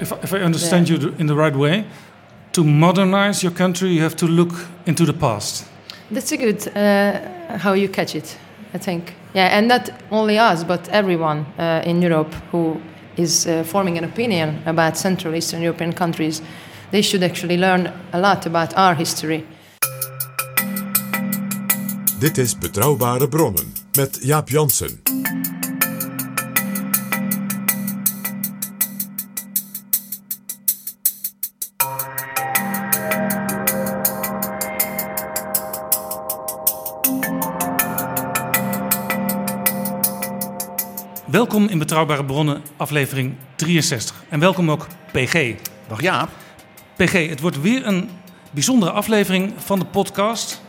If, if I understand you in the right way, to modernize your country, you have to look into the past. That's a good uh, how you catch it, I think. Yeah, and not only us, but everyone uh, in Europe who is uh, forming an opinion about Central Eastern European countries, they should actually learn a lot about our history. Dit is Betrouwbare Bronnen met Jaap Jansen. Welkom in Betrouwbare Bronnen, aflevering 63. En welkom ook PG. Dag Jaap. PG, het wordt weer een bijzondere aflevering van de podcast.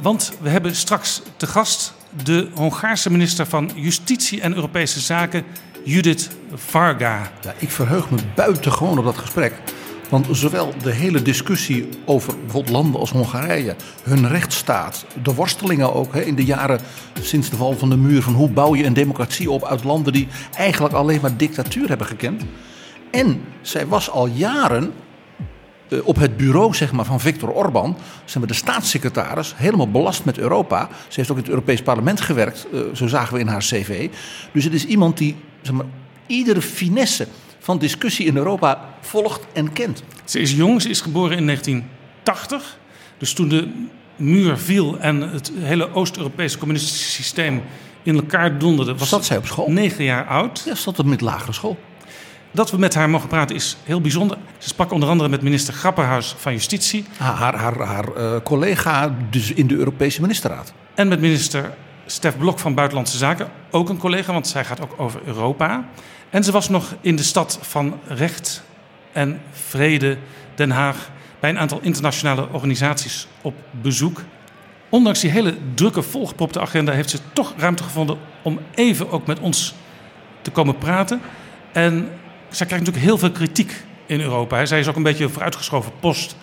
Want we hebben straks te gast de Hongaarse minister van Justitie en Europese Zaken, Judith Varga. Ja, ik verheug me buitengewoon op dat gesprek. Want zowel de hele discussie over bijvoorbeeld landen als Hongarije, hun rechtsstaat, de worstelingen ook hè, in de jaren sinds de val van de muur, van hoe bouw je een democratie op uit landen die eigenlijk alleen maar dictatuur hebben gekend. En zij was al jaren eh, op het bureau zeg maar, van Viktor Orbán, zeg maar, de staatssecretaris, helemaal belast met Europa. Ze heeft ook in het Europees Parlement gewerkt, eh, zo zagen we in haar cv. Dus het is iemand die zeg maar, iedere finesse van discussie in Europa volgt en kent. Ze is jong, ze is geboren in 1980. Dus toen de muur viel en het hele Oost-Europese communistische systeem in elkaar donderde, was Zat zij op school? negen jaar oud. Ja, zat op middelagere school. Dat we met haar mogen praten is heel bijzonder. Ze sprak onder andere met minister Grapperhaus van Justitie Haar, haar, haar, haar, eh, collega dus in de Europese ministerraad. en met minister Stef Blok van Buitenlandse Zaken, ook een collega, want zij gaat ook over Europa. En ze was nog in de stad van recht en vrede, Den Haag, bij een aantal internationale organisaties op bezoek. Ondanks die hele drukke, volgepropte agenda heeft ze toch ruimte gevonden om even ook met ons te komen praten. En zij krijgt natuurlijk heel veel kritiek in Europa. Zij is ook een beetje vooruitgeschoven post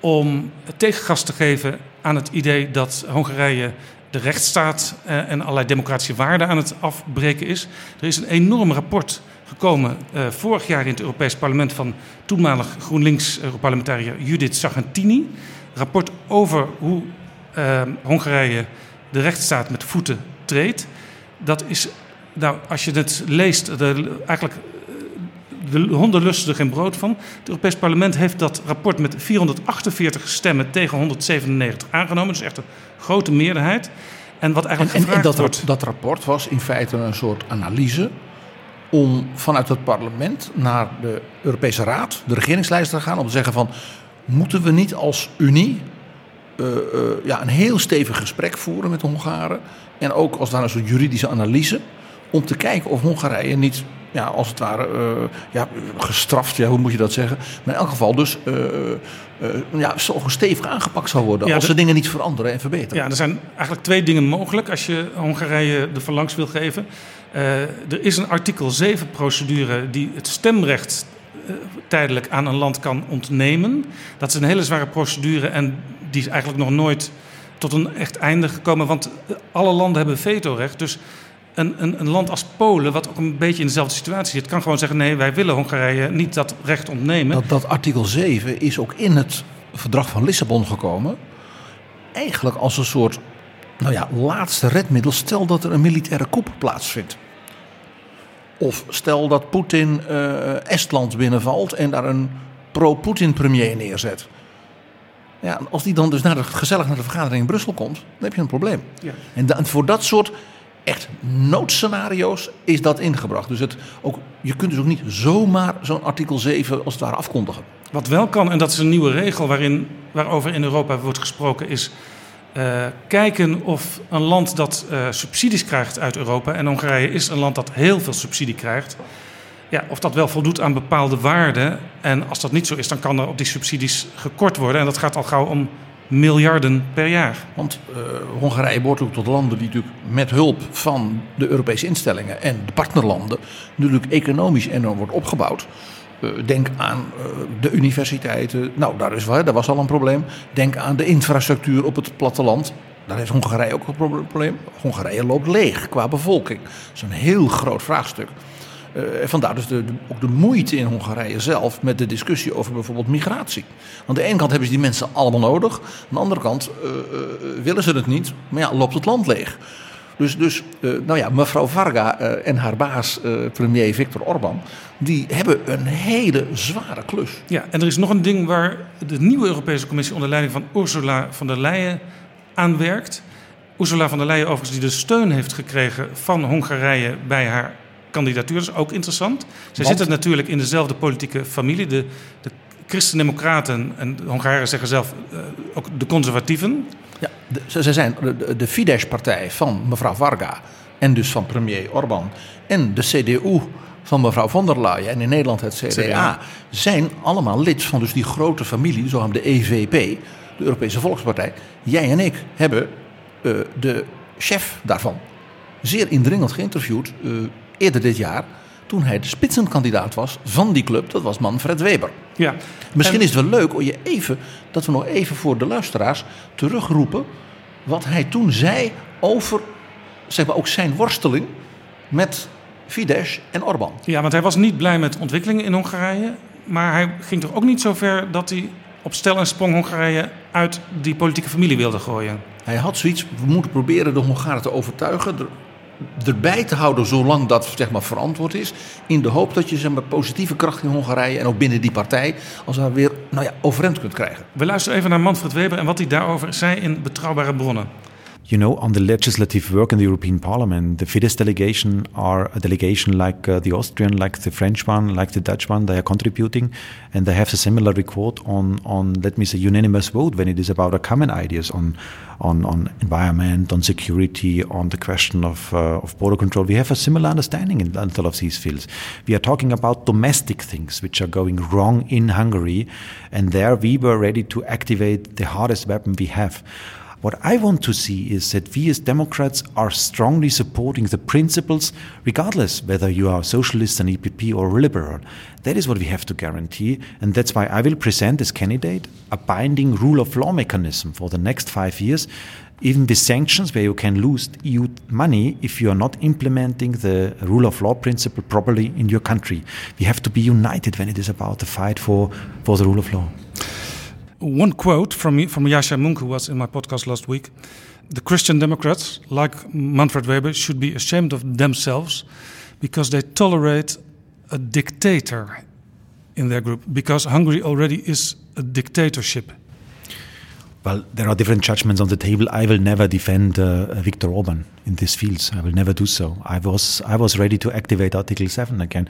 om tegengas te geven aan het idee dat Hongarije de rechtsstaat eh, en allerlei democratische waarden aan het afbreken is. Er is een enorm rapport gekomen eh, vorig jaar in het Europees Parlement van toenmalig GroenLinks-Europarlementariër Judith Sargentini. Rapport over hoe eh, Hongarije de rechtsstaat met voeten treedt. Dat is, nou, als je het leest, eigenlijk de honden lusten er geen brood van. Het Europees Parlement heeft dat rapport met 448 stemmen tegen 197 aangenomen. Dus echt een grote meerderheid. En wat En, eigenlijk en, en gevraagd dat, wordt... dat rapport was in feite een soort analyse om vanuit het parlement naar de Europese Raad, de regeringslijsten te gaan, om te zeggen van moeten we niet als Unie eh, eh, ja, een heel stevig gesprek voeren met de Hongaren en ook als daar een soort juridische analyse om te kijken of Hongarije niet ja, als het ware eh, ja, gestraft, ja, hoe moet je dat zeggen? Maar in elk geval dus eh, eh, ja, stevig aangepakt zou worden Ja, als de- de dingen niet veranderen en verbeteren. Ja, er zijn eigenlijk twee dingen mogelijk als je Hongarije de verlangs wil geven. Er is een artikel 7-procedure die het stemrecht tijdelijk aan een land kan ontnemen. Dat is een hele zware procedure en die is eigenlijk nog nooit tot een echt einde gekomen. Want alle landen hebben vetorecht. Dus een, een, een land als Polen, wat ook een beetje in dezelfde situatie zit, kan gewoon zeggen: nee, wij willen Hongarije niet dat recht ontnemen. Dat, dat artikel 7 is ook in het verdrag van Lissabon gekomen. Eigenlijk als een soort nou ja, laatste redmiddel. Stel dat er een militaire coup plaatsvindt. Of stel dat Poetin eh, Estland binnenvalt en daar een pro-Poetin premier neerzet. Ja, als die dan dus naar de, gezellig naar de vergadering in Brussel komt, dan heb je een probleem. Ja. En da- voor dat soort echt noodscenario's is dat ingebracht. Dus het, ook, je kunt dus ook niet zomaar zo'n artikel 7 als het ware afkondigen. Wat wel kan, en dat is een nieuwe regel waarin, waarover in Europa wordt gesproken, is eh, kijken of een land dat eh, subsidies krijgt uit Europa, en Hongarije is een land dat heel veel subsidie krijgt, ja, of dat wel voldoet aan bepaalde waarden. En als dat niet zo is, dan kan er op die subsidies gekort worden. En dat gaat al gauw om miljarden per jaar. Want uh, Hongarije behoort ook tot landen die natuurlijk met hulp van de Europese instellingen en de partnerlanden natuurlijk economisch enorm wordt opgebouwd. Uh, denk aan uh, de universiteiten. Nou, daar, is, daar was al een probleem. Denk aan de infrastructuur op het platteland. Daar heeft Hongarije ook een probleem. Hongarije loopt leeg qua bevolking. Dat is een heel groot vraagstuk. Uh, vandaar dus de, ook de moeite in Hongarije zelf met de discussie over bijvoorbeeld migratie. Aan de ene kant hebben ze die mensen allemaal nodig. Aan de andere kant uh, uh, willen ze het niet, maar ja, loopt het land leeg. Dus, dus nou ja, mevrouw Varga en haar baas, premier Viktor Orban, die hebben een hele zware klus. Ja, en er is nog een ding waar de nieuwe Europese Commissie onder leiding van Ursula von der Leyen aan werkt. Ursula von der Leyen overigens die de steun heeft gekregen van Hongarije bij haar kandidatuur. Dat is ook interessant. Zij zitten natuurlijk in dezelfde politieke familie. De, de Christen-Democraten en de Hongaren zeggen zelf uh, ook de conservatieven. Ja, de, ze zijn de, de Fidesz-partij van mevrouw Varga en dus van premier Orbán. En de CDU van mevrouw von der Leyen en in Nederland het CDA, CDA. zijn allemaal lid van dus die grote familie, zogenaamde EVP, de Europese Volkspartij. Jij en ik hebben uh, de chef daarvan zeer indringend geïnterviewd uh, eerder dit jaar. Toen hij de spitsenkandidaat was van die club, dat was Manfred Weber. Ja. Misschien en... is het wel leuk om je even, dat we nog even voor de luisteraars terugroepen. wat hij toen zei over zeg maar, ook zijn worsteling met Fidesz en Orbán. Ja, want hij was niet blij met ontwikkelingen in Hongarije. Maar hij ging toch ook niet zo ver dat hij op stel en sprong Hongarije uit die politieke familie wilde gooien. Hij had zoiets, we moeten proberen de Hongaren te overtuigen. Er, erbij te houden zolang dat zeg maar, verantwoord is. In de hoop dat je zeg maar, positieve kracht in Hongarije en ook binnen die partij. als daar weer nou ja, overeind kunt krijgen. We luisteren even naar Manfred Weber en wat hij daarover zei in betrouwbare bronnen. You know, on the legislative work in the European Parliament, the Fidesz delegation are a delegation like uh, the Austrian, like the French one, like the Dutch one. They are contributing, and they have a similar record on, on let me say, unanimous vote when it is about a common ideas on, on, on environment, on security, on the question of, uh, of border control. We have a similar understanding in all of these fields. We are talking about domestic things which are going wrong in Hungary, and there we were ready to activate the hardest weapon we have. What I want to see is that we as Democrats are strongly supporting the principles, regardless whether you are a socialist, an EPP, or a liberal. That is what we have to guarantee, and that's why I will present as candidate a binding rule of law mechanism for the next five years. Even with sanctions, where you can lose EU money if you are not implementing the rule of law principle properly in your country. We have to be united when it is about the fight for, for the rule of law one quote from from Yasha Munk, who was in my podcast last week: "The Christian Democrats, like Manfred Weber, should be ashamed of themselves because they tolerate a dictator in their group. Because Hungary already is a dictatorship." Well, there are different judgments on the table. I will never defend uh, Viktor Orban in these fields. I will never do so. I was I was ready to activate Article 7 again.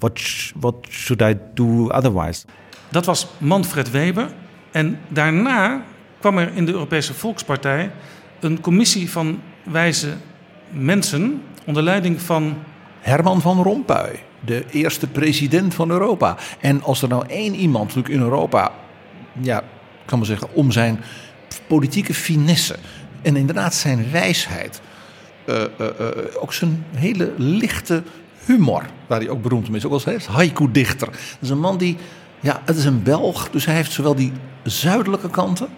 What sh what should I do otherwise? Dat was Manfred Weber. En daarna kwam er in de Europese Volkspartij een commissie van wijze mensen onder leiding van. Herman van Rompuy, de eerste president van Europa. En als er nou één iemand natuurlijk in Europa, ja, kan maar zeggen, om zijn politieke finesse en inderdaad zijn wijsheid, uh, uh, uh, ook zijn hele lichte humor, waar hij ook beroemd om is, ook als haiku-dichter. Dat is een man die ja, het is een Belg, dus hij heeft zowel die zuidelijke kanten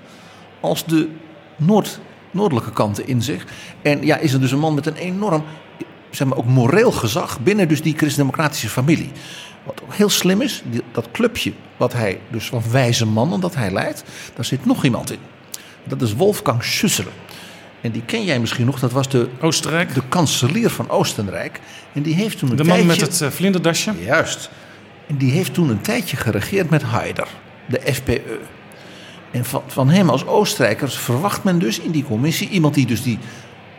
als de noord, noordelijke kanten in zich. En ja, is er dus een man met een enorm, zeg maar ook moreel gezag binnen dus die christendemocratische familie. Wat ook heel slim is, die, dat clubje wat hij dus van wijze mannen dat hij leidt, daar zit nog iemand in. Dat is Wolfgang Schüsselen. En die ken jij misschien nog, dat was de, Oostenrijk. de kanselier van Oostenrijk. En die heeft toen een De man tijdje, met het uh, vlinderdasje. Juist. En die heeft toen een tijdje geregeerd met Haider, de FPE. En van, van hem als Oostenrijkers verwacht men dus in die commissie iemand die dus die,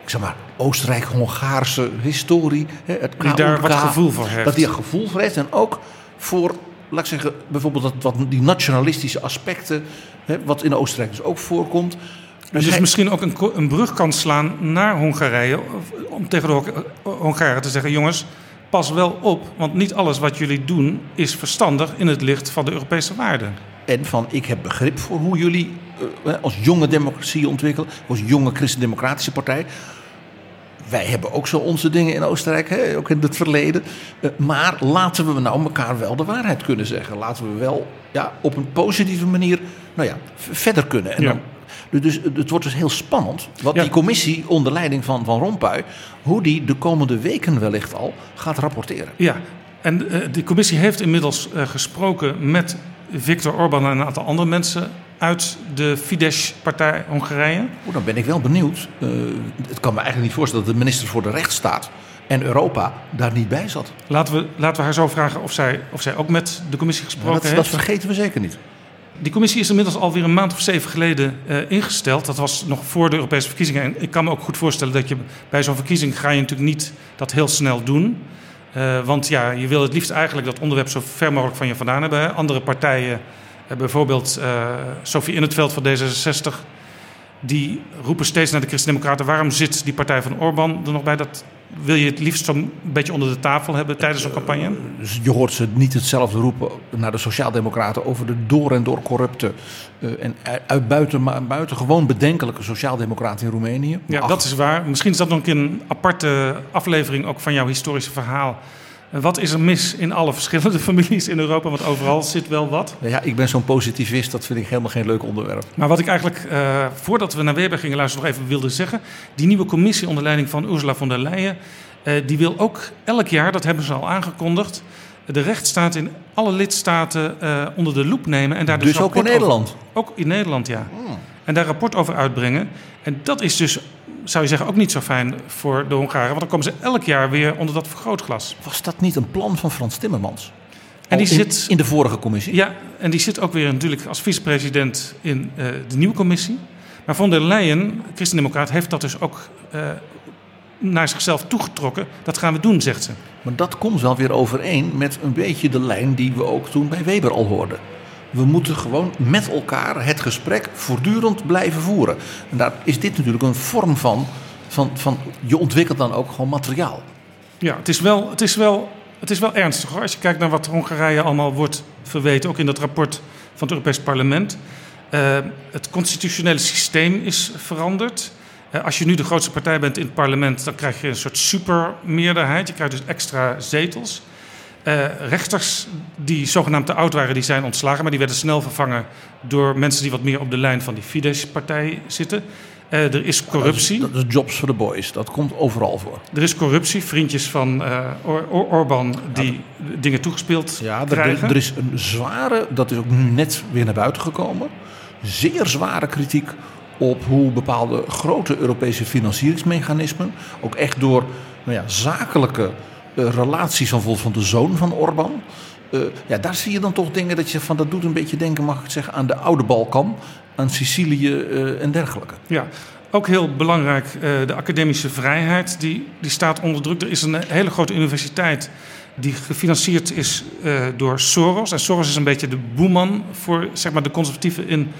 ik zeg maar, Oostenrijk-Hongaarse historie, het Die daar wat gevoel voor heeft. Dat die er gevoel voor heeft en ook voor, laat ik zeggen, bijvoorbeeld dat, wat die nationalistische aspecten, hè, wat in Oostenrijk dus ook voorkomt. Dus, hij- misschien ook een, een brug kan slaan naar Hongarije. Om tegen de Hong- Hongaren te zeggen: jongens, pas wel op. Want niet alles wat jullie doen is verstandig in het licht van de Europese waarden. En van ik heb begrip voor hoe jullie eh, als jonge democratie ontwikkelen. Als jonge christendemocratische partij. Wij hebben ook zo onze dingen in Oostenrijk, hè, ook in het verleden. Eh, maar laten we nou elkaar wel de waarheid kunnen zeggen. Laten we wel ja, op een positieve manier nou ja, verder kunnen. En Ja. dan, dus het wordt dus heel spannend wat Ja. die commissie onder leiding van Van Rompuy... hoe die de komende weken wellicht al gaat rapporteren. Ja, en eh, die commissie heeft inmiddels eh, gesproken met Viktor Orbán en een aantal andere mensen uit de Fidesz-partij Hongarije. Oeh, dan ben ik wel benieuwd. Eh, het kan me eigenlijk niet voorstellen dat de minister voor de rechtsstaat en Europa daar niet bij zat. Laten we, laten we haar zo vragen of zij, of zij ook met de commissie gesproken dat, heeft. dat vergeten we zeker niet. Die commissie is inmiddels alweer een maand of zeven geleden eh, ingesteld. Dat was nog voor de Europese verkiezingen. En ik kan me ook goed voorstellen dat je bij zo'n verkiezing ga je natuurlijk niet dat heel snel doen. Eh, want ja, je wil het liefst eigenlijk dat onderwerp zo ver mogelijk van je vandaan hebben. Andere partijen, eh, bijvoorbeeld Sophie In het Veld van D66, die roepen steeds naar de Christen-Democraten: waarom zit die partij van Orbán er nog bij? Dat wil je het liefst zo'n beetje onder de tafel hebben tijdens zo'n campagne? Dus je hoort ze niet hetzelfde roepen naar de Sociaaldemocraten over de door en door corrupte eh, en uit buiten, buitengewoon bedenkelijke Sociaaldemocraten in Roemenië. Ja, Ach, dat is waar. Misschien is dat nog een keer een aparte aflevering ook van jouw historische verhaal. En Wat is er mis in alle verschillende families in Europa? Want overal zit wel wat. Ja, ik ben zo'n positivist, dat vind ik helemaal geen leuk onderwerp. Maar wat ik eigenlijk, eh, voordat we naar Weber gingen luisteren, nog even wilde zeggen. Die nieuwe commissie onder leiding van Ursula von der Leyen, eh, die wil ook elk jaar, dat hebben ze al aangekondigd, de rechtsstaat in alle lidstaten eh, onder de loep nemen. En daar dus, Dus ook in over- Nederland. ook in Nederland, ja. En daar rapport over uitbrengen. En dat is dus, zou je zeggen, ook niet zo fijn voor de Hongaren. Want dan komen ze elk jaar weer onder dat vergrootglas. Was dat niet een plan van Frans Timmermans? En die in, zit- in de vorige commissie? Ja, en die zit ook weer natuurlijk als vicepresident in eh, de nieuwe commissie. Maar von der Leyen, christendemocraat, heeft dat dus ook eh, naar zichzelf toegetrokken. Dat gaan we doen, zegt ze. Maar dat komt wel weer overeen met een beetje de lijn die we ook toen bij Weber al hoorden. We moeten gewoon met elkaar het gesprek voortdurend blijven voeren. En daar is dit natuurlijk een vorm van, van, van je ontwikkelt dan ook gewoon materiaal. Ja, het is wel, het is wel, het is wel ernstig hoor. Als je kijkt naar wat Hongarije allemaal wordt verweten, ook in dat rapport van het Europees Parlement. Eh, het constitutionele systeem is veranderd. Eh, als je nu de grootste partij bent in het parlement, dan krijg je een soort supermeerderheid. Je krijgt dus extra zetels. Eh, rechters die zogenaamd te oud waren, die zijn ontslagen, maar die werden snel vervangen door mensen die wat meer op de lijn van die Fidesz-partij zitten. Eh, er is corruptie. Dat is jobs for the boys. Dat komt overal voor. Er is corruptie, vriendjes van eh Or- Or- Orbán die dingen toegespeeld Ja, er, krijgen. er is een zware, dat is ook nu net weer naar buiten gekomen. Zeer zware kritiek op hoe bepaalde grote Europese financieringsmechanismen, ook echt door nou ja, zakelijke relaties van bijvoorbeeld van de zoon van Orbán. eh, ja, daar zie je dan toch dingen dat je van dat doet een beetje denken, mag ik het zeggen, aan de oude Balkan, aan Sicilië eh, en dergelijke. Ja, ook heel belangrijk, eh, de academische vrijheid, die, die staat onder druk. Er is een hele grote universiteit die gefinancierd is eh, door Soros. En Soros is een beetje de boeman voor zeg maar, de conservatieven in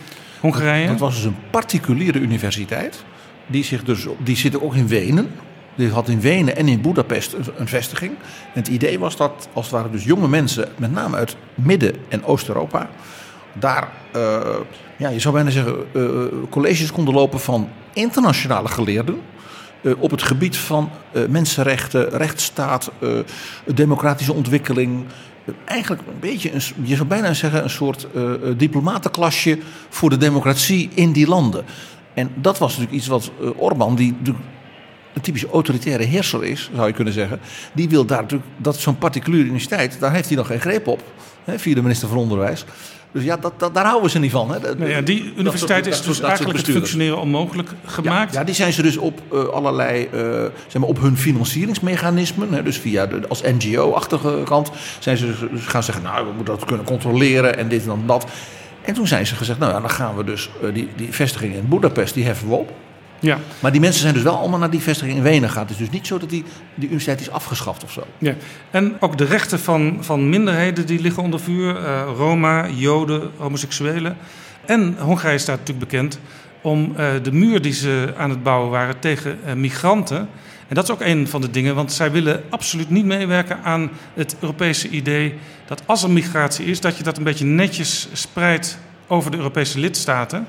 Hongarije. Dat was dus een particuliere universiteit. Die, zich dus, die zit ook in Wenen. Die had in Wenen en in Budapest een, vestiging. En het idee was dat als het ware dus jonge mensen, met name uit Midden- en Oost-Europa, daar, eh, ja, je zou bijna zeggen, eh, colleges konden lopen van internationale geleerden. eh, op het gebied van eh, mensenrechten, rechtsstaat, eh, democratische ontwikkeling. Eh, eigenlijk een beetje, een, je zou bijna zeggen, een soort eh, eh, diplomatenklasje voor de democratie in die landen. En dat was natuurlijk iets wat eh, Orbán, die een typische autoritaire heerser is, zou je kunnen zeggen. Die wil daar natuurlijk, dat zo'n particuliere universiteit, daar heeft hij nog geen greep op. Hè, via de minister van Onderwijs. Dus ja, dat, dat, daar houden ze niet van. Hè. Nou ja, die universiteit soort- is dus soort- eigenlijk het functioneren onmogelijk gemaakt. Ja, ja, die zijn ze dus op eh, allerlei, eh, zeg maar op hun financieringsmechanismen, hè, dus via de, als NGO-achtige kant, zijn ze dus gaan zeggen, nou, we moeten dat kunnen controleren en dit en dan dat. En toen zijn ze gezegd, nou ja, dan gaan we dus eh, die, die vestiging in Budapest, die heffen we op. Ja, Maar die mensen zijn dus wel allemaal naar die vestiging in Wenen gegaan. Het is dus niet zo dat die, die universiteit is afgeschaft of zo. ja. En ook de rechten van, van minderheden die liggen onder vuur. eh, Roma, Joden, homoseksuelen. En Hongarije staat natuurlijk bekend om eh, de muur die ze aan het bouwen waren tegen eh, migranten. En dat is ook een van de dingen, want zij willen absoluut niet meewerken aan het Europese idee dat als er migratie is, dat je dat een beetje netjes spreidt over de Europese lidstaten.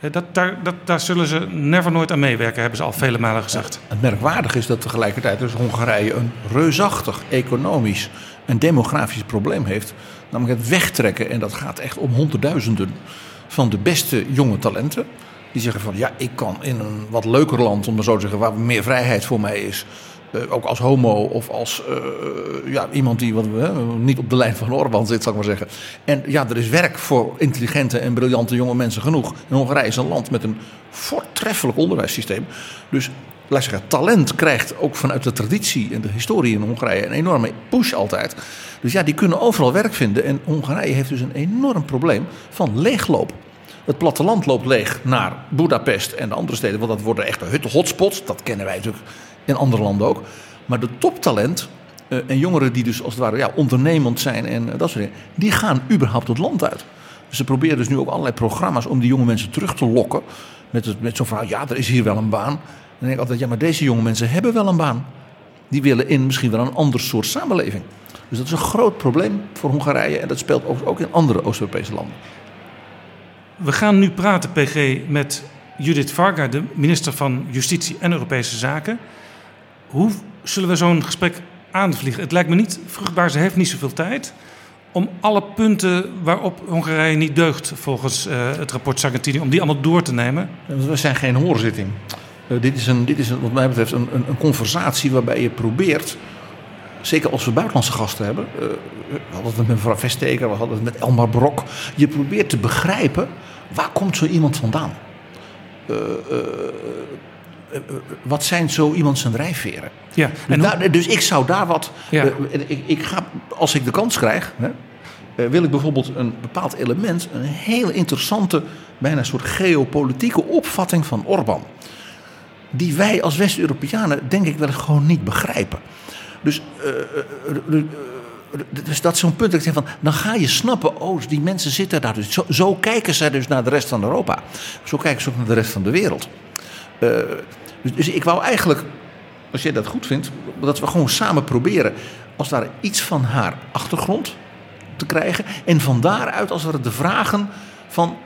Dat, daar, dat, daar zullen ze never nooit aan meewerken, hebben ze al vele malen gezegd. Het merkwaardige is dat tegelijkertijd dus Hongarije een reusachtig economisch en demografisch probleem heeft. Namelijk het wegtrekken, en dat gaat echt om honderdduizenden van de beste jonge talenten. Die zeggen van ja, ik kan in een wat leuker land, om maar zo te zeggen, waar meer vrijheid voor mij is. Eh, ook als homo of als eh, ja, iemand die wat, niet op de lijn van Orbán zit, zal ik maar zeggen. En ja, er is werk voor intelligente en briljante jonge mensen genoeg. En Hongarije is een land met een voortreffelijk onderwijssysteem. Dus laat talent krijgt ook vanuit de traditie en de historie in Hongarije een enorme push altijd. Dus ja, die kunnen overal werk vinden. En Hongarije heeft dus een enorm probleem van leegloop. Het platteland loopt leeg naar Budapest en de andere steden. Want dat worden echte hotspots. Dat kennen wij natuurlijk in andere landen ook. Maar de toptalent eh, en jongeren die dus als het ware ja, ondernemend zijn en eh, dat soort dingen. Die gaan überhaupt het land uit. Dus ze proberen dus nu ook allerlei programma's om die jonge mensen terug te lokken. Met, met zo'n verhaal, ja, er is hier wel een baan. Dan denk ik altijd, ja, maar deze jonge mensen hebben wel een baan. Die willen in misschien wel een ander soort samenleving. Dus dat is een groot probleem voor Hongarije. En dat speelt ook, ook in andere Oost-Europese landen. We gaan nu praten, PG, met Judith Varga, de minister van Justitie en Europese Zaken. Hoe zullen we zo'n gesprek aanvliegen? Het lijkt me niet vruchtbaar, ze heeft niet zoveel tijd. Om alle punten waarop Hongarije niet deugt volgens eh, het rapport Sargentini, om die allemaal door te nenemen. We zijn geen hoorzitting. Eh, dit, is een, dit is wat mij betreft een, een, conversatie waarbij je probeert, zeker als we buitenlandse gasten hebben, eh, we hadden het met mevrouw Vesteker, we hadden het met Elmar Brok, je probeert te begrijpen waar komt zo iemand vandaan? Eh, wat zijn zo iemand zijn drijfveren? Ja, En hoe- dus ik zou daar wat. Ja. eh, ik, ik ga, als ik de kans krijg, hè, eh, wil ik bijvoorbeeld een bepaald element, een heel interessante, bijna een soort geopolitieke opvatting van Orbán. Die wij als West-Europeanen, denk ik, wel gewoon niet begrijpen. Dus, eh, eh, eh, eh, dus dat is zo'n punt dat ik zeg van, dan ga je snappen, oh, die mensen zitten daar dus. Zo, zo kijken zij dus naar de rest van Europa. Zo kijken ze ook naar de rest van de wereld. Eh, dus, dus ik wou eigenlijk, als jij dat goed vindt, dat we gewoon samen proberen, als het ware iets van haar achtergrond te krijgen. En van daaruit, als het de vragen van,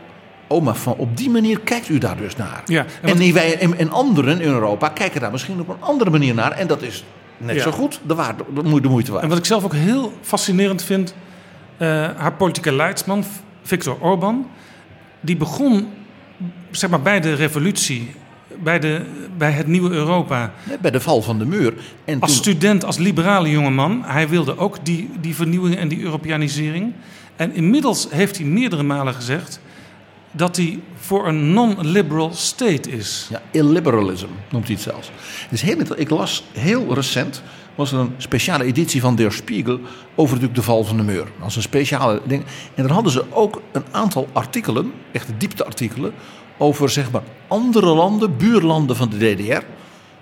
oh, maar van, op die manier kijkt u daar dus naar. Ja, en wij, en, en anderen in Europa kijken daar misschien op een andere manier naar. En dat is net Ja. zo goed de, waarde, de moeite- de moeite waard. En wat ik zelf ook heel fascinerend vind, eh, haar politieke leidsman, Viktor Orbán, die begon zeg maar, bij de revolutie, bij, de, bij het nieuwe Europa, Bij de val van de muur. En als toen, student, als liberale jongeman. Hij wilde ook die, die vernieuwing en die Europeanisering. En inmiddels heeft hij meerdere malen gezegd dat hij voor een non-liberal state is. Ja, illiberalism noemt hij het zelfs. Dus heel, ik las heel recent, was er een speciale editie van Der Spiegel over natuurlijk de val van de muur. Als een speciale ding. En daar hadden ze ook een aantal artikelen, echt diepteartikelen, over zeg maar andere landen, buurlanden van de DDR,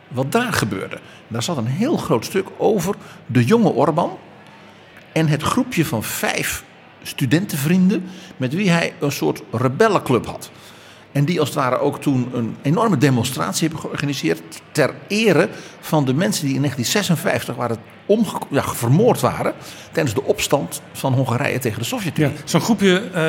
wat daar gebeurde. Daar zat een heel groot stuk over de jonge Orbán en het groepje van vijf studentenvrienden met wie hij een soort rebellenclub had. En die als het ware ook toen een enorme demonstratie hebben georganiseerd ter ere van de mensen die in 1956 waren ja, vermoord waren tijdens de opstand van Hongarije tegen de Ja, Sovjet-Unie. Zo'n groepje eh,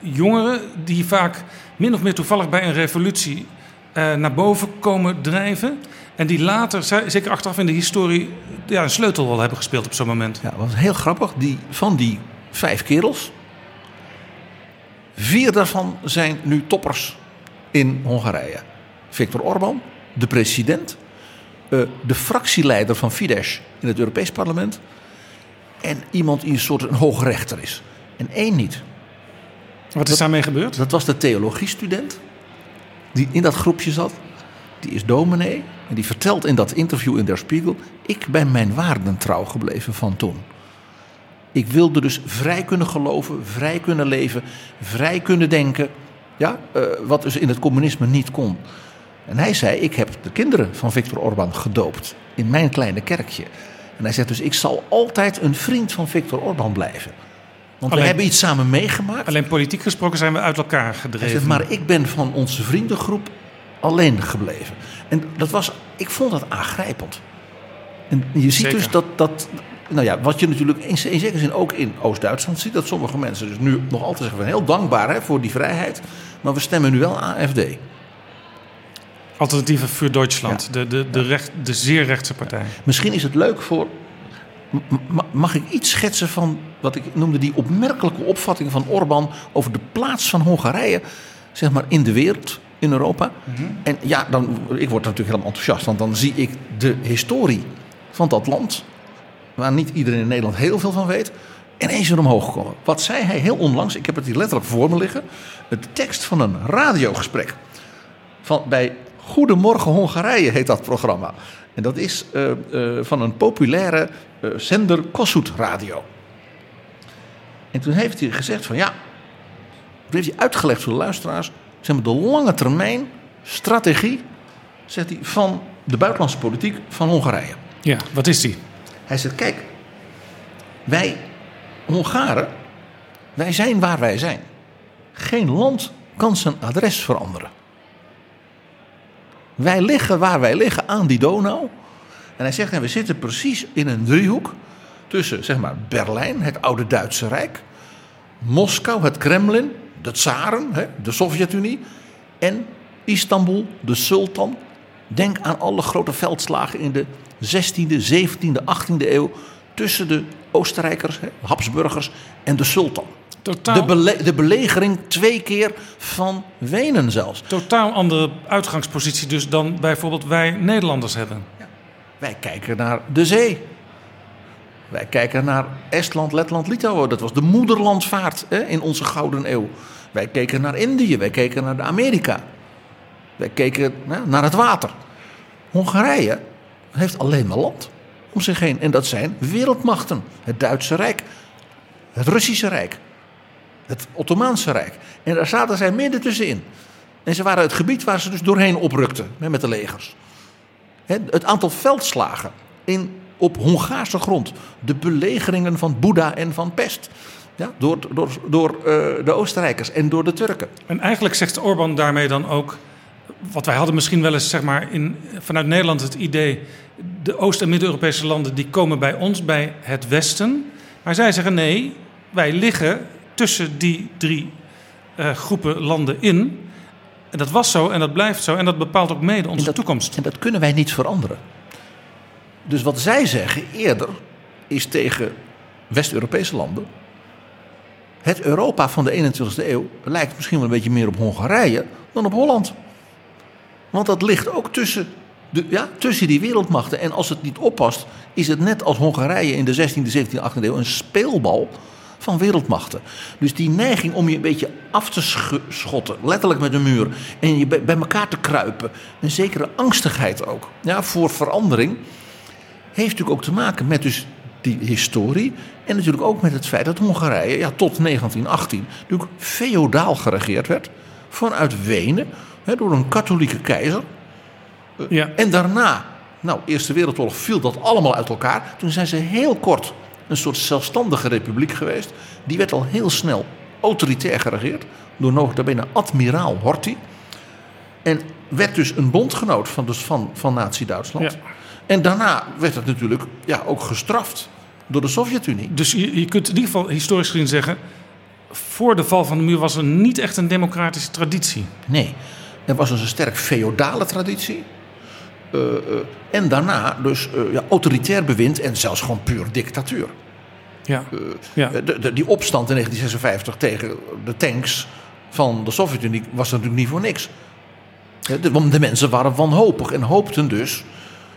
jongeren die vaak min of meer toevallig bij een revolutie eh, naar boven komen drijven. En die later, zeker achteraf in de historie, ja, een sleutelrol hebben gespeeld op zo'n moment. Ja, dat heel grappig. Die, van die vijf kerels, vier daarvan zijn nu toppers in Hongarije. Viktor Orbán, de president, eh, de fractieleider van Fidesz in het Europees Parlement en iemand die een soort een hoogrechter is. En één niet. Wat is daarmee gebeurd? Dat was de theologiestudent die in dat groepje zat. Die is dominee en die vertelt in dat interview in Der Spiegel... ik ben mijn waarden trouw gebleven van toen. Ik wilde dus vrij kunnen geloven, vrij kunnen leven, vrij kunnen denken. Ja, eh, wat dus in het communisme niet kon. En hij zei, ik heb de kinderen van Viktor Orbán gedoopt in mijn kleine kerkje. En hij zegt dus, ik zal altijd een vriend van Viktor Orbán blijven. Want Alleen- we hebben iets samen meegemaakt. Alleen politiek gesproken zijn we uit elkaar gedreven. zegt, maar ik ben van onze vriendengroep alleen gebleven. En dat was, ik vond dat aangrijpend. En je ziet Zeker. dus dat, dat, nou ja, wat je natuurlijk in, in zekere zin ook in Oost-Duitsland ziet, dat sommige mensen dus nu nog altijd zeggen van heel dankbaar hè, voor die vrijheid, maar we stemmen nu wel AFD. Alternatieven voor Duitsland, Ja. de, de, de, recht, de zeer rechtse partij. Misschien is het leuk voor. Mag ik iets schetsen van wat ik noemde die opmerkelijke opvatting van Orbán over de plaats van Hongarije, zeg maar in de wereld, in Europa? En ja, dan, ik word natuurlijk helemaal enthousiast, want dan zie ik de historie van dat land, waar niet iedereen in Nederland heel veel van weet, ineens weer omhoog komen. Wat zei hij heel onlangs? Ik heb het hier letterlijk voor me liggen. Het tekst van een radiogesprek van, bij Goedemorgen Hongarije heet dat programma. En dat is eh, eh, van een populaire eh, zender Kossuth Radio. En toen heeft hij gezegd van ja, toen heeft hij uitgelegd voor de luisteraars, zeg maar de lange termijn strategie, zegt hij, van de buitenlandse politiek van Hongarije. Ja, wat is die? Hij zegt, kijk, wij Hongaren, wij zijn waar wij zijn. Geen land kan zijn adres veranderen. Wij liggen waar wij liggen, aan die Donau. En hij zegt, en we zitten precies in een driehoek tussen zeg maar, Berlijn, het oude Duitse Rijk, Moskou, het Kremlin, de tsaren, hè, de Sovjet-Unie en Istanbul, de sultan. Denk aan alle grote veldslagen in de 16e, 17e, 18e eeuw tussen de Oostenrijkers, Habsburgers en de sultan. Totaal, De, bele- de belegering twee keer van Wenen zelfs. totaal andere uitgangspositie dus dan bijvoorbeeld wij Nederlanders hebben. Wij kijken naar de zee. Wij kijken naar Estland, Letland, Litouwen. Dat was de moederlandvaart hè, in onze gouden eeuw. Wij keken naar Indië, wij keken naar de Amerika. Wij keken naar het water. Hongarije heeft alleen maar land om zich heen. En dat zijn wereldmachten. Het Duitse Rijk, het Russische Rijk, het Ottomaanse Rijk. En daar zaten zij midden tussenin. En ze waren het gebied waar ze dus doorheen oprukten met de legers. Het aantal veldslagen in, op Hongaarse grond. De belegeringen van Boeddha en van Pest. Ja, door door, door eh, de Oostenrijkers en door de Turken. En eigenlijk zegt Orbán daarmee dan ook... wat wij hadden misschien wel eens zeg maar, in, vanuit Nederland het idee... de Oost- en Midden-Europese landen die komen bij ons, bij het Westen. Maar zij zeggen nee, wij liggen tussen die drie eh, groepen landen in... En dat was zo en dat blijft zo en dat bepaalt ook mede onze dat- toekomst. En dat kunnen wij niet veranderen. Dus wat zij zeggen eerder is tegen West-Europese landen. Het Europa van de 21e eeuw lijkt misschien wel een beetje meer op Hongarije dan op Holland. Want dat ligt ook tussen, de, ja, tussen die wereldmachten. En als het niet oppast, is het net als Hongarije in de 16e, 17e, 18e eeuw een speelbal van wereldmachten. Dus die neiging om je een beetje af te schotten, letterlijk met een muur, en je bij, bij elkaar te kruipen, een zekere angstigheid ook ja, voor verandering, heeft natuurlijk ook te maken met dus die historie en natuurlijk ook met het feit dat Hongarije ja, tot 1918 natuurlijk feodaal geregeerd werd vanuit Wenen hè, door een katholieke keizer. Ja. En daarna, nou, Eerste Wereldoorlog viel dat allemaal uit elkaar. Toen zijn ze heel kort een soort zelfstandige republiek geweest. Die werd al heel snel autoritair geregeerd door nota bene admiraal Horthy. En werd dus een bondgenoot van, dus van, van Nazi-Duitsland. Ja. En daarna werd het natuurlijk ja, ook gestraft door de Sovjet-Unie. Dus je, je kunt in ieder geval historisch gezien zeggen... voor de val van de muur was er niet echt een democratische traditie. Nee, er was dus een sterk feodale traditie. Eh, eh, en daarna dus eh, ja, autoritair bewind en zelfs gewoon puur dictatuur. Ja. ja. De, de- die opstand in 1956 tegen de tanks van de Sovjet-Unie was natuurlijk niet voor niks. De, want de mensen waren wanhopig en hoopten dus,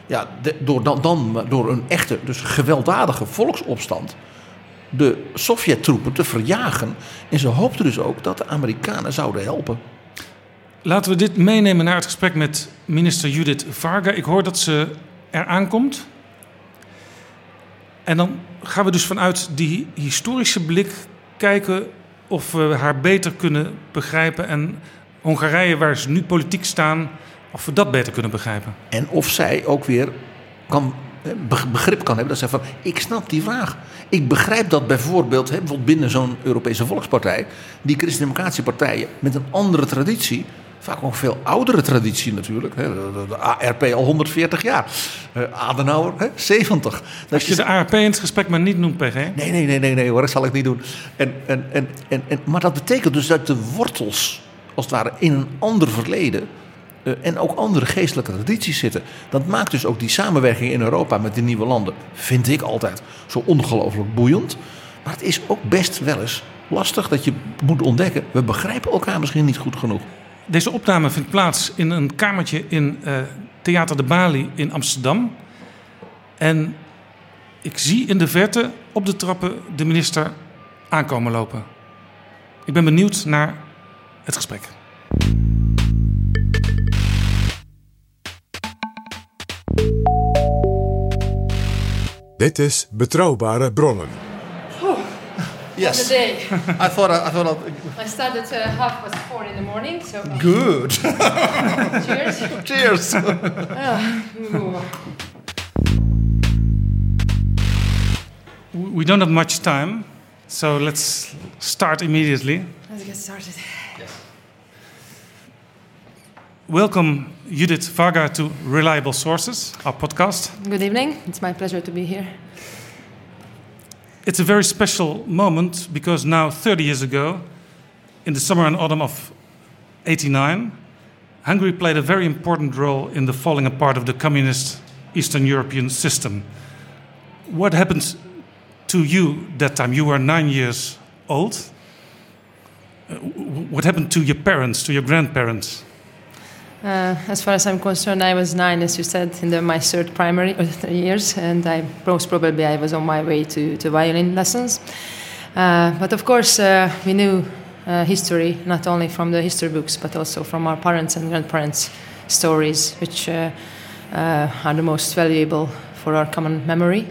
ja, door, dan, dan door een echte, dus gewelddadige volksopstand, de Sovjet-troepen te verjagen. En ze hoopten dus ook dat de Amerikanen zouden helpen. Laten we dit meenemen naar het gesprek met minister Judith Varga. Ik hoor dat ze er aankomt. En dan gaan we dus vanuit die historische blik kijken of we haar beter kunnen begrijpen. En Hongarije, waar ze nu politiek staan, of we dat beter kunnen begrijpen. En of zij ook weer kan be- begrip kan hebben. Dat ze van, ik snap die vraag. Ik begrijp dat bijvoorbeeld binnen zo'n Europese volkspartij... die christendemocratische partijen met een andere traditie... vaak ook een veel oudere traditie natuurlijk. Hè, de, de- de ARP al 140 jaar. Eh, Adenauer, hè, 70. Als je de ARP in het gesprek maar niet noemt, PG. Nee, nee, nee, nee, nee hoor, dat zal ik niet doen. En, en, en, en, en, maar dat betekent dus dat de wortels, als het ware, in een ander verleden. eh, en ook andere geestelijke tradities zitten. Dat maakt dus ook die samenwerking in Europa met die nieuwe landen, vind ik altijd zo ongelooflijk boeiend. Maar het is ook best wel eens lastig dat je moet ontdekken. We begrijpen elkaar misschien niet goed genoeg. Deze opname vindt plaats in een kamertje in eh, Theater de Bali in Amsterdam. En ik zie in de verte op de trappen de minister aankomen lopen. Ik ben benieuwd naar het gesprek. Dit is Betrouwbare Bronnen. Yes. The day. I thought, I, thought I started uh, half past four in the morning, so good. cheers. Cheers. We don't have much time, so let's start immediately. Let's get started. Yes. Welcome, Judith Varga, to Reliable Sources, our podcast. Good evening. It's my pleasure to be here. It's a very special moment because now, 30 years ago, in the summer and autumn of 89, Hungary played a very important role in the falling apart of the communist Eastern European system. What happened to you that time? You were nine years old. Uh, What happened to your parents, to your grandparents? Uh, as far as I'm concerned, I was nine, as you said, in the, my third primary years, and I most probably I was on my way to, to violin lessons. Uh, but of course, uh, we knew uh, history not only from the history books, but also from our parents and grandparents' stories, which uh, uh, are the most valuable for our common memory.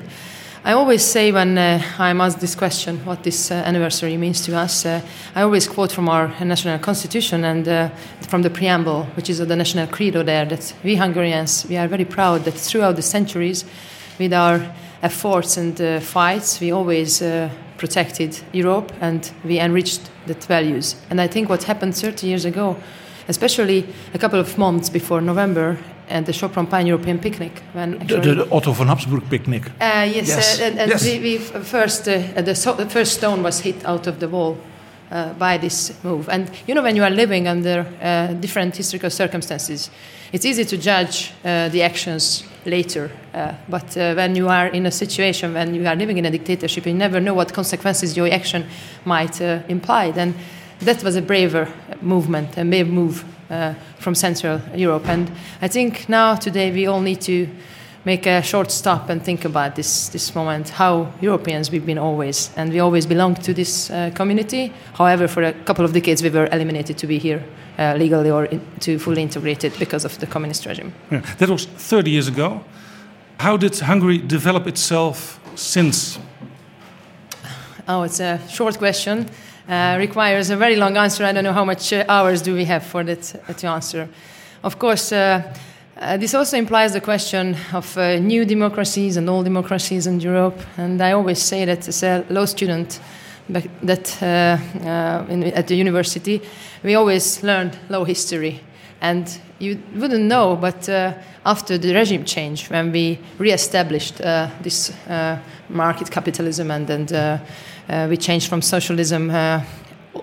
I always say when uh, I'm asked this question, what this uh, anniversary means to us, uh, I always quote from our national constitution and uh, from the preamble, which is the national credo there, that we Hungarians, we are very proud that throughout the centuries, with our efforts and uh, fights, we always uh, protected Europe and we enriched that values. And I think what happened 30 years ago, especially a couple of months before November, at the Chopin Pan European picnic, when De, actually- de, de Otto von Habsburg picnic. uh, yes, Yes. Uh, and, and Yes. we, we first uh, the, so, the first stone was hit out of the wall uh, by this move. And you know, when you are living under uh, different historical circumstances, it's easy to judge uh, the actions later. Uh, but uh, when you are in a situation when you are living in a dictatorship, you never know what consequences your action might uh, imply. Then that was a braver movement, a brave move uh, from Central Europe. And I think now, today, we all need to make a short stop and think about this, this moment, how Europeans we've been always, and we always belonged to this uh, community. However, for a couple of decades, we were eliminated to be here uh, legally or in, to fully integrated because of the communist regime. Yeah, that was 30 years ago. How did Hungary develop itself since? Oh, it's a short question. Uh, requires a very long answer. I don't know how much uh, hours do we have for that uh, to answer. Of course, this also implies the question of new democracies and old democracies in Europe. And I always say that as a law student that in, at the university, we always learned law history. And you wouldn't know, but uh, after the regime change, when we re-established uh, this uh, market capitalism and, and we changed from socialism, uh,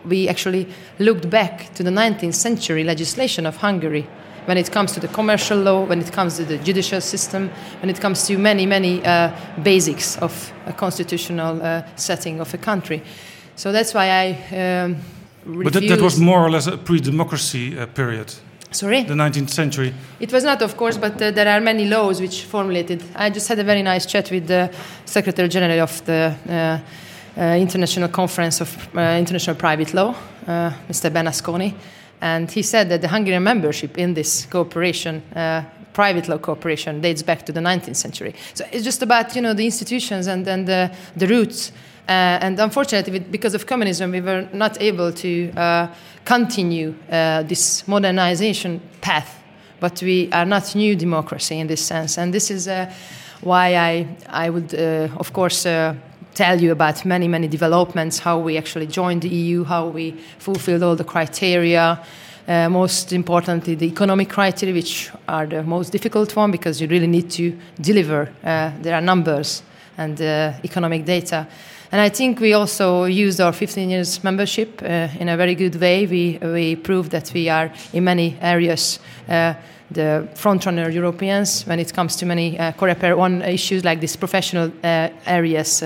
we actually looked back to the 19th century legislation of Hungary when it comes to the commercial law, when it comes to the judicial system, when it comes to many, many uh, basics of a constitutional uh, setting of a country. So that's why I um, But that, that was more or less a pre-democracy uh, period, Sorry? the 19th century. It was not, of course, but uh, there are many laws which formulated. I just had a very nice chat with the Secretary General of the uh, uh, International Conference of uh, International Private Law, uh, Mr. Benasconi, and he said that the Hungarian membership in this cooperation, uh, private law cooperation, dates back to the 19th century. So it's just about you know the institutions and and the, the roots. Uh, and unfortunately, because of communism, we were not able to uh, continue uh, this modernization path. but we are not new democracy in this sense. And this is uh, why I, I would, uh, of course, uh, tell you about many, many developments, how we actually joined the EU, how we fulfilled all the criteria. Uh, most importantly, the economic criteria, which are the most difficult one because you really need to deliver. Uh, there are numbers and uh, economic data. And I think we also used our 15 years membership uh, in a very good way. We, we proved that we are in many areas uh, the frontrunner Europeans when it comes to many uh, Coreper one issues like these professional uh, areas.